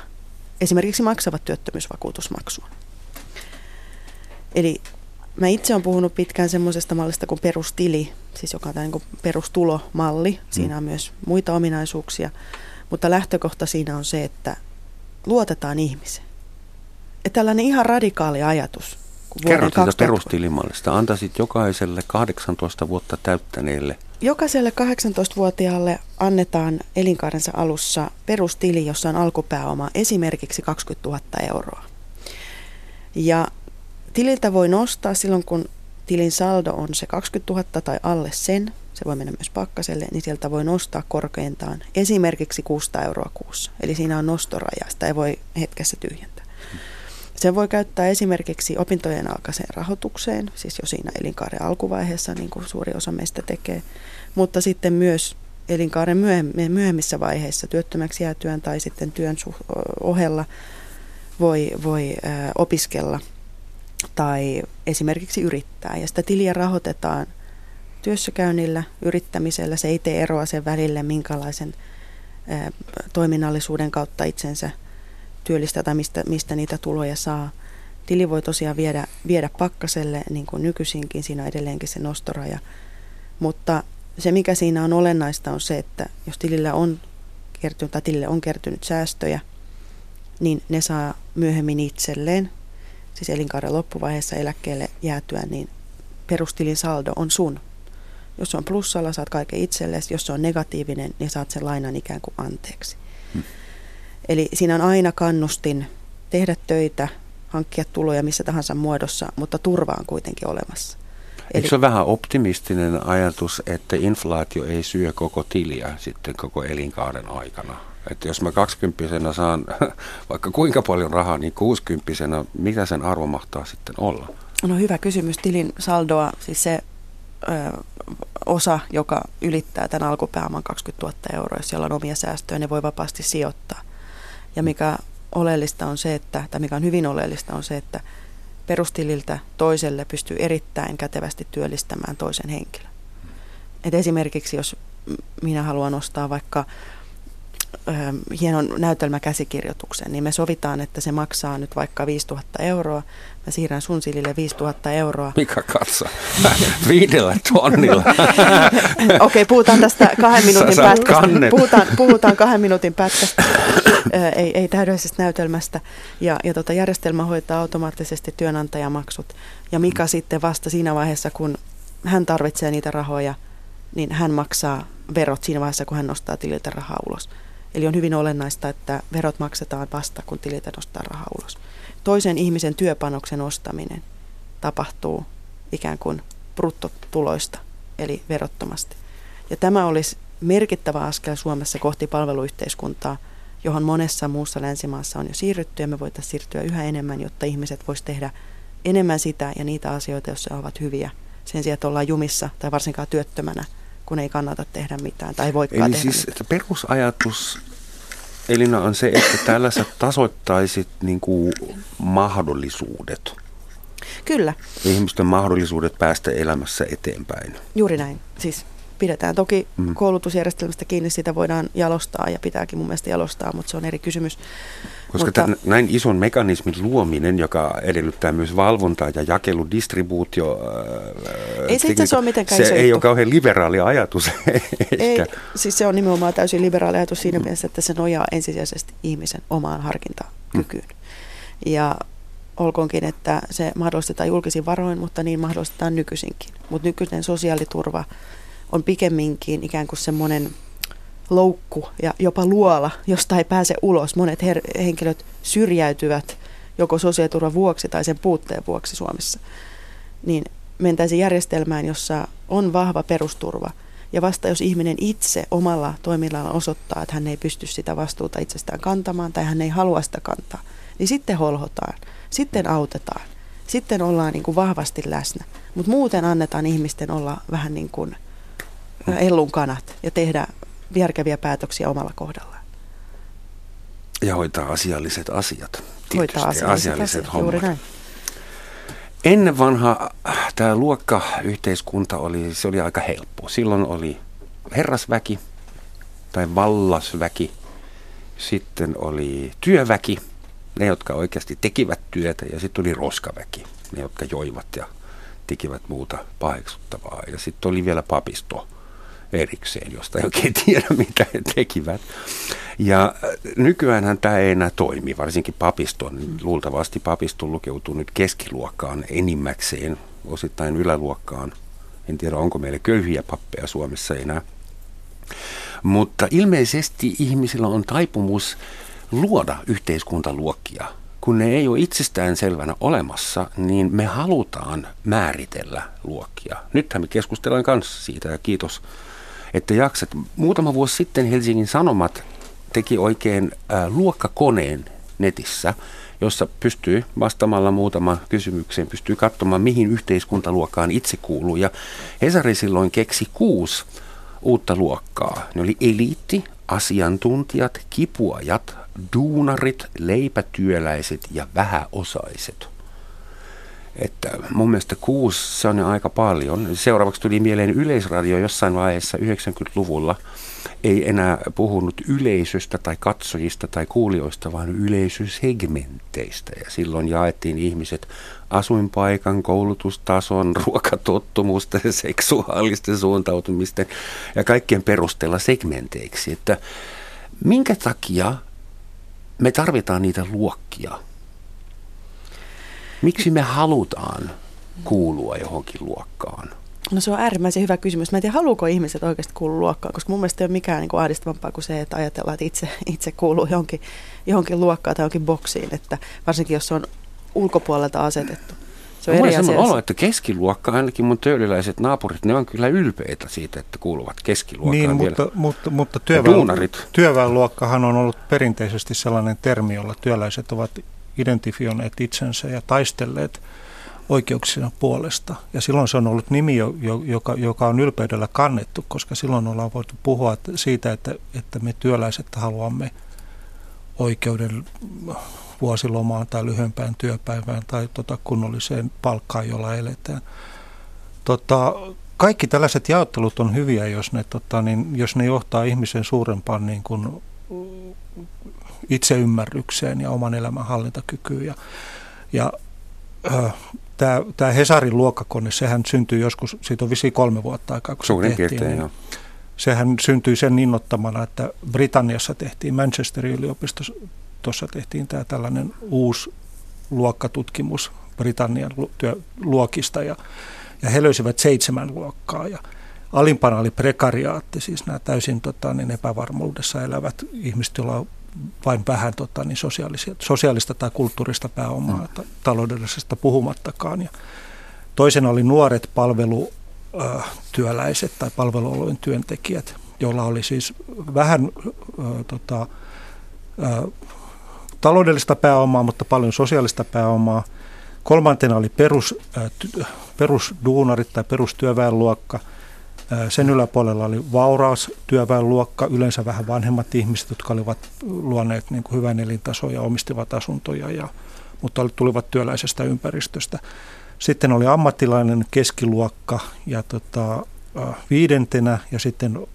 esimerkiksi maksavat työttömyysvakuutusmaksua. Eli mä itse olen puhunut pitkään semmoisesta mallista kuin perustili, siis joka on tämä niin perustulomalli. Siinä on myös muita ominaisuuksia, mutta lähtökohta siinä on se, että luotetaan ihmiseen. Ja tällainen ihan radikaali ajatus. Kerrot siitä 2000 perustilimallista. Antaisit jokaiselle 18 vuotta täyttäneelle Jokaiselle 18-vuotiaalle annetaan elinkaarensa alussa perustili, jossa on alkupääoma esimerkiksi 20 000 euroa. Ja tililtä voi nostaa silloin, kun tilin saldo on se 20 000 tai alle sen, se voi mennä myös pakkaselle, niin sieltä voi nostaa korkeintaan esimerkiksi 600 euroa kuussa. Eli siinä on nostoraja, sitä ei voi hetkessä tyhjentää. Sen voi käyttää esimerkiksi opintojen alkaiseen rahoitukseen, siis jo siinä elinkaaren alkuvaiheessa, niin kuin suuri osa meistä tekee, mutta sitten myös elinkaaren myöhem- myöhemmissä vaiheissa työttömäksi jäätyään tai sitten työn ohella voi, voi opiskella tai esimerkiksi yrittää. Ja sitä tiliä rahoitetaan työssäkäynnillä, yrittämisellä. Se ei tee eroa sen välille, minkälaisen toiminnallisuuden kautta itsensä työllistää tai mistä, mistä niitä tuloja saa. Tili voi tosiaan viedä, viedä pakkaselle, niin kuin nykyisinkin, siinä on edelleenkin se nostoraja. Mutta se, mikä siinä on olennaista, on se, että jos tilillä on kertynyt, tai tilille on kertynyt säästöjä, niin ne saa myöhemmin itselleen, siis elinkaaren loppuvaiheessa eläkkeelle jäätyä, niin perustilin saldo on sun. Jos se on plussalla, saat kaiken itsellesi. Jos se on negatiivinen, niin saat sen lainan ikään kuin anteeksi. Eli siinä on aina kannustin tehdä töitä, hankkia tuloja missä tahansa muodossa, mutta turva on kuitenkin olemassa. Eikö se ole vähän optimistinen ajatus, että inflaatio ei syö koko tiliä sitten koko elinkaaren aikana? Että jos mä 20 saan vaikka kuinka paljon rahaa, niin 60 mitä sen arvo mahtaa sitten olla? No hyvä kysymys. Tilin saldoa, siis se ö, osa, joka ylittää tämän alkupääoman 20 000 euroa, jos siellä on omia säästöjä, ne voi vapaasti sijoittaa. Ja mikä oleellista on se, että, tai mikä on hyvin oleellista on se, että perustililtä toiselle pystyy erittäin kätevästi työllistämään toisen henkilön. Et esimerkiksi jos minä haluan ostaa vaikka hienon näytelmäkäsikirjoituksen, niin me sovitaan, että se maksaa nyt vaikka 5000 euroa. Mä siirrän sun silille 5000 euroa. Mikä katso? Viidellä tonnilla. Okei, puhutaan tästä kahden minuutin pätkästä. Puhutaan, puhutaan kahden minuutin pätkästä, ei, ei täydellisestä näytelmästä. Ja, ja tota, järjestelmä hoitaa automaattisesti työnantajamaksut. Ja Mika sitten vasta siinä vaiheessa, kun hän tarvitsee niitä rahoja, niin hän maksaa verot siinä vaiheessa, kun hän nostaa tililtä rahaa ulos. Eli on hyvin olennaista, että verot maksetaan vasta, kun tililtä nostaa rahaa ulos. Toisen ihmisen työpanoksen ostaminen tapahtuu ikään kuin bruttotuloista, eli verottomasti. Ja tämä olisi merkittävä askel Suomessa kohti palveluyhteiskuntaa, johon monessa muussa länsimaassa on jo siirrytty ja me voitaisiin siirtyä yhä enemmän, jotta ihmiset voisivat tehdä enemmän sitä ja niitä asioita, joissa ovat hyviä, sen sijaan, että ollaan jumissa tai varsinkaan työttömänä, kun ei kannata tehdä mitään tai voikaan Eli tehdä siis mitään. että perusajatus Elina on se, että tällä sä tasoittaisit niin kuin mahdollisuudet, Kyllä, ihmisten mahdollisuudet päästä elämässä eteenpäin. juuri näin. Siis Pidetään toki mm. koulutusjärjestelmästä kiinni, sitä voidaan jalostaa ja pitääkin mun mielestä jalostaa, mutta se on eri kysymys. Koska mutta, tämän, näin ison mekanismin luominen, joka edellyttää myös valvontaa ja jakelu, distribuutio... Ei se itse asiassa ole mitenkään Se iso ei juttu. ole kauhean liberaali ajatus. Ei, siis se on nimenomaan täysin liberaali ajatus siinä mielessä, että se nojaa ensisijaisesti ihmisen omaan harkintakykyyn. Mm. Ja olkoonkin, että se mahdollistetaan julkisin varoin, mutta niin mahdollistetaan nykyisinkin. Mutta nykyinen sosiaaliturva on pikemminkin ikään kuin semmoinen loukku ja jopa luola, josta ei pääse ulos. Monet her- henkilöt syrjäytyvät joko sosiaaliturvan vuoksi tai sen puutteen vuoksi Suomessa. Niin mentäisiin järjestelmään, jossa on vahva perusturva. Ja vasta jos ihminen itse omalla toimillaan osoittaa, että hän ei pysty sitä vastuuta itsestään kantamaan tai hän ei halua sitä kantaa, niin sitten holhotaan, sitten autetaan, sitten ollaan niin kuin vahvasti läsnä. Mutta muuten annetaan ihmisten olla vähän niin kuin ellun kanat ja tehdä järkeviä päätöksiä omalla kohdallaan. Ja hoitaa asialliset asiat. Tietysti, Hoitaa asialliset, asialliset asiat, hommat. juuri näin. Ennen vanha tämä luokkayhteiskunta oli, se oli aika helppo. Silloin oli herrasväki tai vallasväki, sitten oli työväki, ne jotka oikeasti tekivät työtä ja sitten oli roskaväki, ne jotka joivat ja tekivät muuta paheksuttavaa. Ja sitten oli vielä papisto erikseen, josta ei oikein tiedä mitä he tekivät. Ja äh, nykyäänhän tämä ei enää toimi, varsinkin papisto. Niin luultavasti papisto lukeutuu nyt keskiluokkaan enimmäkseen, osittain yläluokkaan. En tiedä, onko meillä köyhiä pappeja Suomessa enää. Mutta ilmeisesti ihmisillä on taipumus luoda yhteiskuntaluokkia. Kun ne ei ole itsestään selvänä olemassa, niin me halutaan määritellä luokkia. Nythän me keskustellaan kanssa siitä ja kiitos, että jaksat. Muutama vuosi sitten Helsingin Sanomat teki oikein äh, luokkakoneen netissä, jossa pystyy vastaamalla muutama kysymykseen, pystyy katsomaan, mihin yhteiskuntaluokkaan itse kuuluu. Ja Hesari silloin keksi kuusi uutta luokkaa. Ne oli eliitti, asiantuntijat, kipuajat, duunarit, leipätyöläiset ja vähäosaiset. Että mun mielestä kuusi, se on aika paljon. Seuraavaksi tuli mieleen Yleisradio jossain vaiheessa 90-luvulla. Ei enää puhunut yleisöstä tai katsojista tai kuulijoista, vaan yleisösegmenteistä. Ja silloin jaettiin ihmiset asuinpaikan, koulutustason, ruokatottumusten, seksuaalisten suuntautumisten ja kaikkien perusteella segmenteiksi. Että minkä takia me tarvitaan niitä luokkia? Miksi me halutaan kuulua johonkin luokkaan? No se on äärimmäisen hyvä kysymys. Mä en tiedä, haluuko ihmiset oikeasti kuulua luokkaan, koska mun mielestä ei ole mikään niin kuin ahdistavampaa kuin se, että ajatellaan, että itse, itse kuuluu johonkin, johonkin luokkaan tai johonkin boksiin, että varsinkin jos se on ulkopuolelta asetettu. Se on Mulla eri on asia. sellainen olo, että keskiluokka, ainakin mun töölliläiset naapurit, ne on kyllä ylpeitä siitä, että kuuluvat keskiluokkaan Niin, vielä. mutta, mutta, mutta työväen, työväenluokkahan on ollut perinteisesti sellainen termi, jolla työläiset ovat identifioineet itsensä ja taistelleet oikeuksien puolesta. Ja silloin se on ollut nimi, jo- jo- joka, joka on ylpeydellä kannettu, koska silloin ollaan voitu puhua siitä, että, että me työläiset haluamme oikeuden vuosilomaan tai lyhyempään työpäivään tai tota kunnolliseen palkkaan, jolla eletään. Tota, kaikki tällaiset jaottelut on hyviä, jos ne, tota, niin, jos ne johtaa ihmisen suurempaan niin kuin, itseymmärrykseen ja oman elämän hallintakykyyn. Ja, ja äh, tämä, tämä Hesarin luokkakone, sehän syntyi joskus, siitä on visiin kolme vuotta aikaa, kun Suurin se tehtiin. piirtein, niin joo. Sehän syntyi sen innottamana, että Britanniassa tehtiin, Manchesterin yliopistossa tuossa tehtiin tämä tällainen uusi luokkatutkimus Britannian työ, luokista ja, ja he löysivät seitsemän luokkaa ja alimpana oli prekariaatti, siis nämä täysin tota, niin epävarmuudessa elävät ihmiset, joilla on vain vähän tota, niin sosiaalisia, sosiaalista tai kulttuurista pääomaa, mm. taloudellisesta puhumattakaan. Ja toisena oli nuoret palvelutyöläiset tai palveluolojen työntekijät, joilla oli siis vähän äh, tota, äh, taloudellista pääomaa, mutta paljon sosiaalista pääomaa. Kolmantena oli perus, ty, perusduunarit tai perustyöväenluokka. Sen yläpuolella oli vauraus työväenluokka, yleensä vähän vanhemmat ihmiset, jotka olivat luoneet niin kuin hyvän elintason ja omistivat asuntoja, ja, mutta tulivat työläisestä ympäristöstä. Sitten oli ammattilainen keskiluokka ja tota, viidentenä ja sitten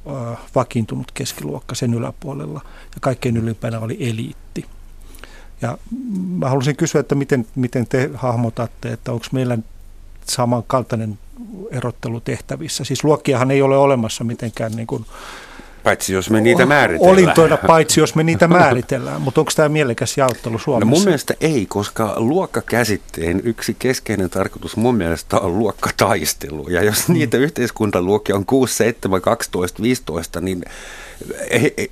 vakiintunut keskiluokka sen yläpuolella ja kaikkein ylimpänä oli eliitti. Ja mä haluaisin kysyä, että miten, miten te hahmotatte, että onko meillä samankaltainen erottelu tehtävissä. Siis luokkiahan ei ole olemassa mitenkään niin kuin Paitsi jos me niitä määritellään. Olintoina paitsi jos me niitä määritellään, mutta onko tämä mielekäs jaottelu Suomessa? No mun mielestä ei, koska luokkakäsitteen yksi keskeinen tarkoitus mun mielestä on luokkataistelu. Ja jos mm. niitä yhteiskuntaluokkia on 6, 7, 12, 15, niin ei, ei,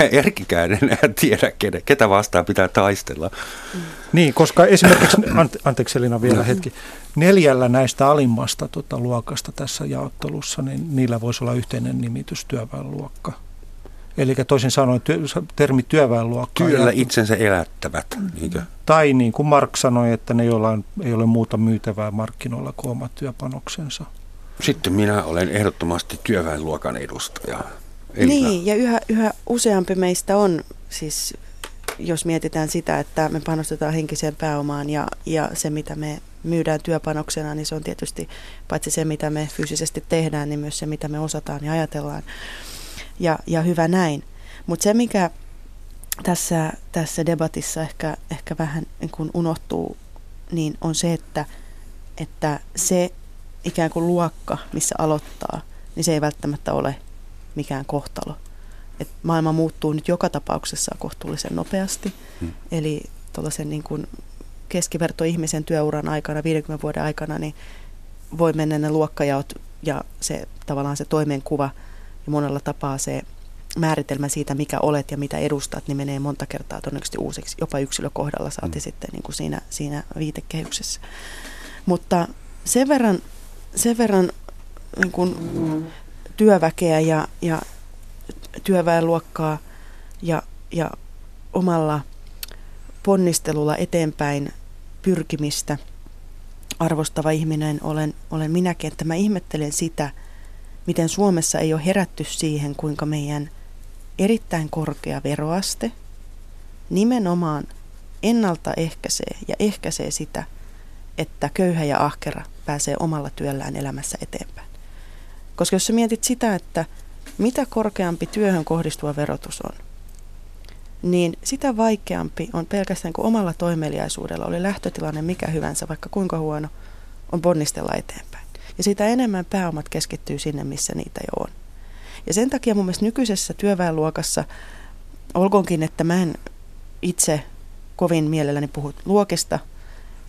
ei Erkikään enää tiedä, ketä vastaan pitää taistella. Mm. Niin, koska esimerkiksi, anteeksi Elina vielä no. hetki, neljällä näistä alimmasta tota, luokasta tässä jaottelussa, niin niillä voisi olla yhteinen nimitys työväenluokka. Eli toisin sanoen työ, termi työväenluokka. Työllä ja, itsensä elättävät. Niinkö? Tai niin kuin Mark sanoi, että ne joilla ei ole muuta myytävää markkinoilla kuin omat työpanoksensa. Sitten minä olen ehdottomasti työväenluokan edustaja. Elina. Niin, ja yhä, yhä useampi meistä on siis jos mietitään sitä, että me panostetaan henkiseen pääomaan ja, ja se, mitä me myydään työpanoksena, niin se on tietysti paitsi se, mitä me fyysisesti tehdään, niin myös se, mitä me osataan ja ajatellaan. Ja, ja hyvä näin. Mutta se, mikä tässä, tässä debatissa ehkä, ehkä vähän niin kun unohtuu, niin on se, että, että se ikään kuin luokka, missä aloittaa, niin se ei välttämättä ole mikään kohtalo että maailma muuttuu nyt joka tapauksessa kohtuullisen nopeasti. Hmm. Eli tuollaisen niin kuin keskivertoihmisen työuran aikana, 50 vuoden aikana, niin voi mennä ne luokkajaot ja se tavallaan se toimenkuva ja monella tapaa se määritelmä siitä, mikä olet ja mitä edustat, niin menee monta kertaa todennäköisesti uusiksi, jopa yksilökohdalla saati hmm. sitten niin kuin siinä, siinä viitekehyksessä. Mutta sen verran, sen verran niin kuin työväkeä ja, ja työväenluokkaa ja, ja omalla ponnistelulla eteenpäin pyrkimistä arvostava ihminen olen, olen minäkin, että mä ihmettelen sitä, miten Suomessa ei ole herätty siihen, kuinka meidän erittäin korkea veroaste nimenomaan ennaltaehkäisee ja ehkäisee sitä, että köyhä ja ahkera pääsee omalla työllään elämässä eteenpäin. Koska jos sä mietit sitä, että mitä korkeampi työhön kohdistuva verotus on, niin sitä vaikeampi on pelkästään kuin omalla toimeliaisuudella, oli lähtötilanne mikä hyvänsä, vaikka kuinka huono, on ponnistella eteenpäin. Ja sitä enemmän pääomat keskittyy sinne, missä niitä jo on. Ja sen takia mun mielestä nykyisessä työväenluokassa, olkoonkin, että mä en itse kovin mielelläni puhu luokista,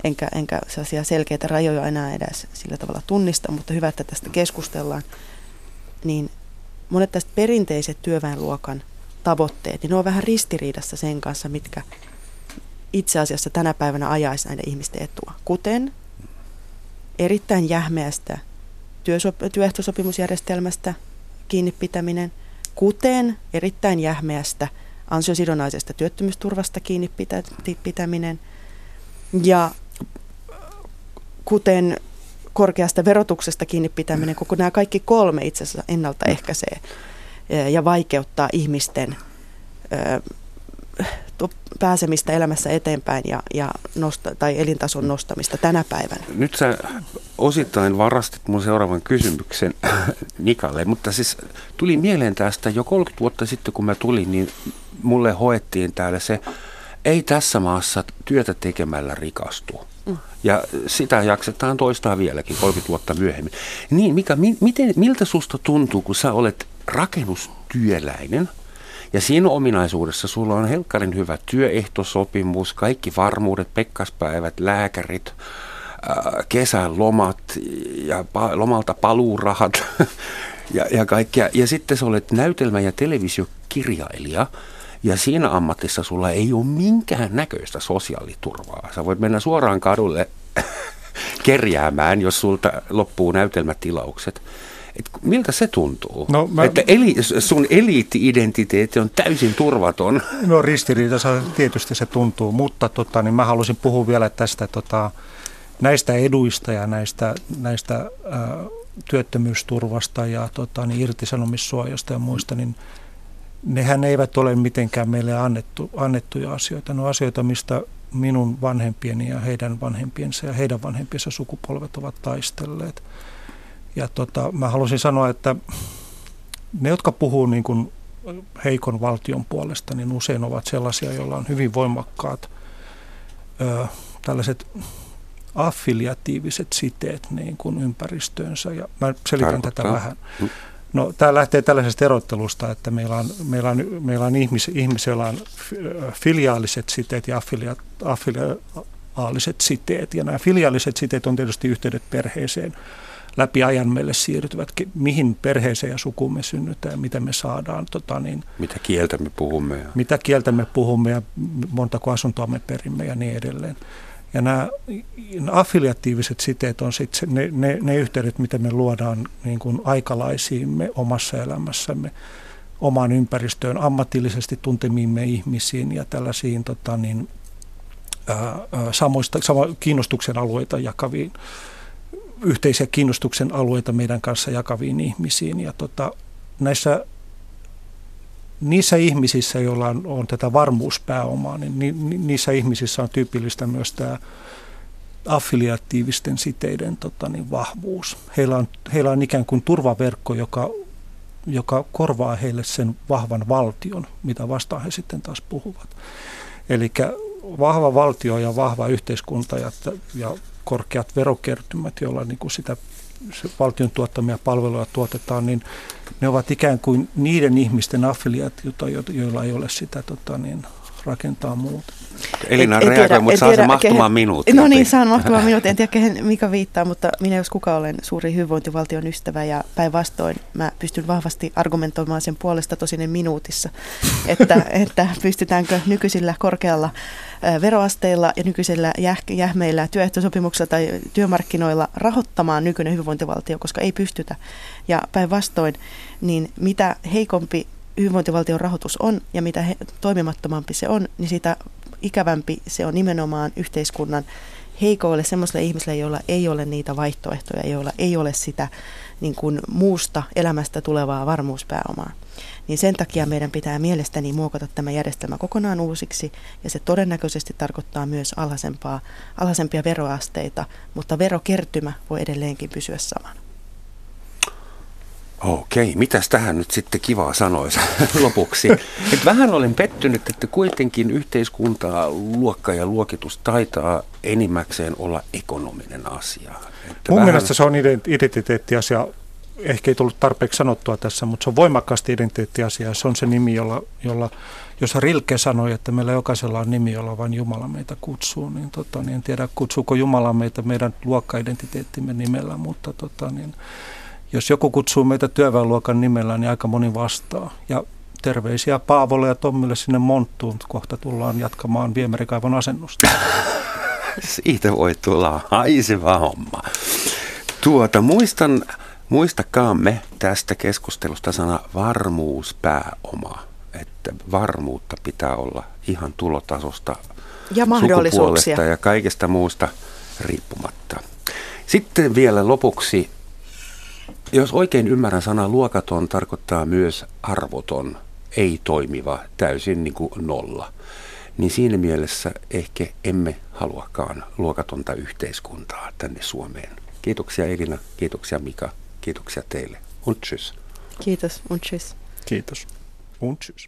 enkä, enkä sellaisia selkeitä rajoja enää edes sillä tavalla tunnista, mutta hyvä, että tästä keskustellaan, niin monet tästä perinteiset työväenluokan tavoitteet, niin ne on vähän ristiriidassa sen kanssa, mitkä itse asiassa tänä päivänä ajaisi näiden ihmisten etua. Kuten erittäin jähmeästä työehtosopimusjärjestelmästä kiinni pitäminen, kuten erittäin jähmeästä ansiosidonnaisesta työttömyysturvasta kiinni pitä- pitäminen ja kuten korkeasta verotuksesta kiinni pitäminen, koko nämä kaikki kolme itse asiassa ennaltaehkäisee ja vaikeuttaa ihmisten pääsemistä elämässä eteenpäin ja, ja nosta, tai elintason nostamista tänä päivänä. Nyt sä osittain varastit mun seuraavan kysymyksen Nikalle, mutta siis tuli mieleen tästä jo 30 vuotta sitten, kun mä tulin, niin mulle hoettiin täällä se, ei tässä maassa työtä tekemällä rikastu. Ja sitä jaksetaan toistaa vieläkin 30 vuotta myöhemmin. Niin, Mika, mi, miten, miltä susta tuntuu, kun sä olet rakennustyöläinen ja siinä ominaisuudessa sulla on helkkarin hyvä työehtosopimus, kaikki varmuudet, pekkaspäivät, lääkärit, kesän lomat ja lomalta paluurahat ja, ja kaikkea. Ja sitten sä olet näytelmä- ja televisiokirjailija – ja siinä ammatissa sulla ei ole minkään näköistä sosiaaliturvaa. Sä voit mennä suoraan kadulle kerjäämään, jos sulta loppuu näytelmätilaukset. Et miltä se tuntuu? No, mä... Että eli, sun eliitti-identiteetti on täysin turvaton. No ristiriitaisesti tietysti se tuntuu, mutta tota, niin mä haluaisin puhua vielä tästä tota, näistä eduista ja näistä, näistä ä, työttömyysturvasta ja tota, niin irtisanomissuojasta ja muista, niin nehän eivät ole mitenkään meille annettu, annettuja asioita. Ne on asioita, mistä minun vanhempieni ja heidän vanhempiensa ja heidän vanhempiensa sukupolvet ovat taistelleet. Ja tota, mä halusin sanoa, että ne, jotka puhuu niin kuin heikon valtion puolesta, niin usein ovat sellaisia, joilla on hyvin voimakkaat ö, tällaiset affiliatiiviset siteet niin kuin ympäristöönsä. Ja mä selitän Tarkoittaa. tätä vähän. No, tämä lähtee tällaisesta erottelusta, että meillä on, meillä on, meillä on ihmis, ihmisillä on filiaaliset siteet ja affilia, affiliaaliset siteet. Ja nämä filiaaliset siteet on tietysti yhteydet perheeseen läpi ajan meille siirtyvät, mihin perheeseen ja sukuun me synnytään, mitä me saadaan. Tota niin, mitä kieltä me puhumme. Ja... Mitä kieltä me puhumme ja montako asuntoa me perimme ja niin edelleen. Ja nämä affiliatiiviset siteet on sitten ne, ne, ne yhteydet, mitä me luodaan niin kuin aikalaisiimme omassa elämässämme, omaan ympäristöön, ammatillisesti tuntemiimme ihmisiin ja tällaisiin tota, niin, samoista, sama, kiinnostuksen alueita jakaviin, yhteisiä kiinnostuksen alueita meidän kanssa jakaviin ihmisiin. Ja tota, näissä niissä ihmisissä, joilla on, on tätä varmuuspääomaa, niin ni, ni, niissä ihmisissä on tyypillistä myös tämä affiliatiivisten siteiden tota, niin vahvuus. Heillä on, heillä on ikään kuin turvaverkko, joka, joka korvaa heille sen vahvan valtion, mitä vastaan he sitten taas puhuvat. Eli vahva valtio ja vahva yhteiskunta ja, ja korkeat verokertymät, joilla niin kuin sitä valtion tuottamia palveluja tuotetaan, niin ne ovat ikään kuin niiden ihmisten affiliaatiota, joilla ei ole sitä tota, niin, rakentaa muuta. Elina reagoi, mutta saa se mahtumaan minuutti. No niin, saan mahtumaan minuutti. En tiedä, kehen Mika viittaa, mutta minä jos kuka olen suuri hyvinvointivaltion ystävä ja päinvastoin mä pystyn vahvasti argumentoimaan sen puolesta tosinen minuutissa, että, että pystytäänkö nykyisillä korkealla veroasteilla ja nykyisillä jäh- jähmeillä työehtosopimuksilla tai työmarkkinoilla rahoittamaan nykyinen hyvinvointivaltio, koska ei pystytä. Ja päinvastoin, niin mitä heikompi hyvinvointivaltion rahoitus on ja mitä he, toimimattomampi se on, niin sitä ikävämpi se on nimenomaan yhteiskunnan heikoille semmoisille ihmisille, joilla ei ole niitä vaihtoehtoja, joilla ei ole sitä niin kuin muusta elämästä tulevaa varmuuspääomaa. Niin sen takia meidän pitää mielestäni muokata tämä järjestelmä kokonaan uusiksi, ja se todennäköisesti tarkoittaa myös alhaisempaa, alhaisempia veroasteita, mutta verokertymä voi edelleenkin pysyä samana. Okei, mitäs tähän nyt sitten kivaa sanoisi lopuksi? Et vähän olen pettynyt, että kuitenkin yhteiskuntaa, luokka ja luokitus taitaa enimmäkseen olla ekonominen asia. Että Mun vähän... mielestä se on identiteettiasia. Ehkä ei tullut tarpeeksi sanottua tässä, mutta se on voimakkaasti identiteettiasia. Se on se nimi, jolla, jolla jos Rilke sanoi, että meillä jokaisella on nimi, jolla vain Jumala meitä kutsuu, niin, tota, niin en tiedä kutsuuko Jumala meitä meidän luokkaidentiteettimme nimellä, mutta tota, niin, jos joku kutsuu meitä työväenluokan nimellä, niin aika moni vastaa. Ja terveisiä Paavolle ja Tommille sinne Monttuun. Kohta tullaan jatkamaan viemärikaivon asennusta. Siitä voi tulla haiseva homma. Tuota, muistan, muistakaamme tästä keskustelusta sana varmuuspääoma. Että varmuutta pitää olla ihan tulotasosta, ja mahdollisuuksia. ja kaikesta muusta riippumatta. Sitten vielä lopuksi jos oikein ymmärrän sana luokaton, tarkoittaa myös arvoton, ei toimiva, täysin niin kuin nolla. Niin siinä mielessä ehkä emme haluakaan luokatonta yhteiskuntaa tänne Suomeen. Kiitoksia Elina, kiitoksia Mika, kiitoksia teille. Und tschüss. Kiitos, und tschüss. Kiitos. Und tschüss.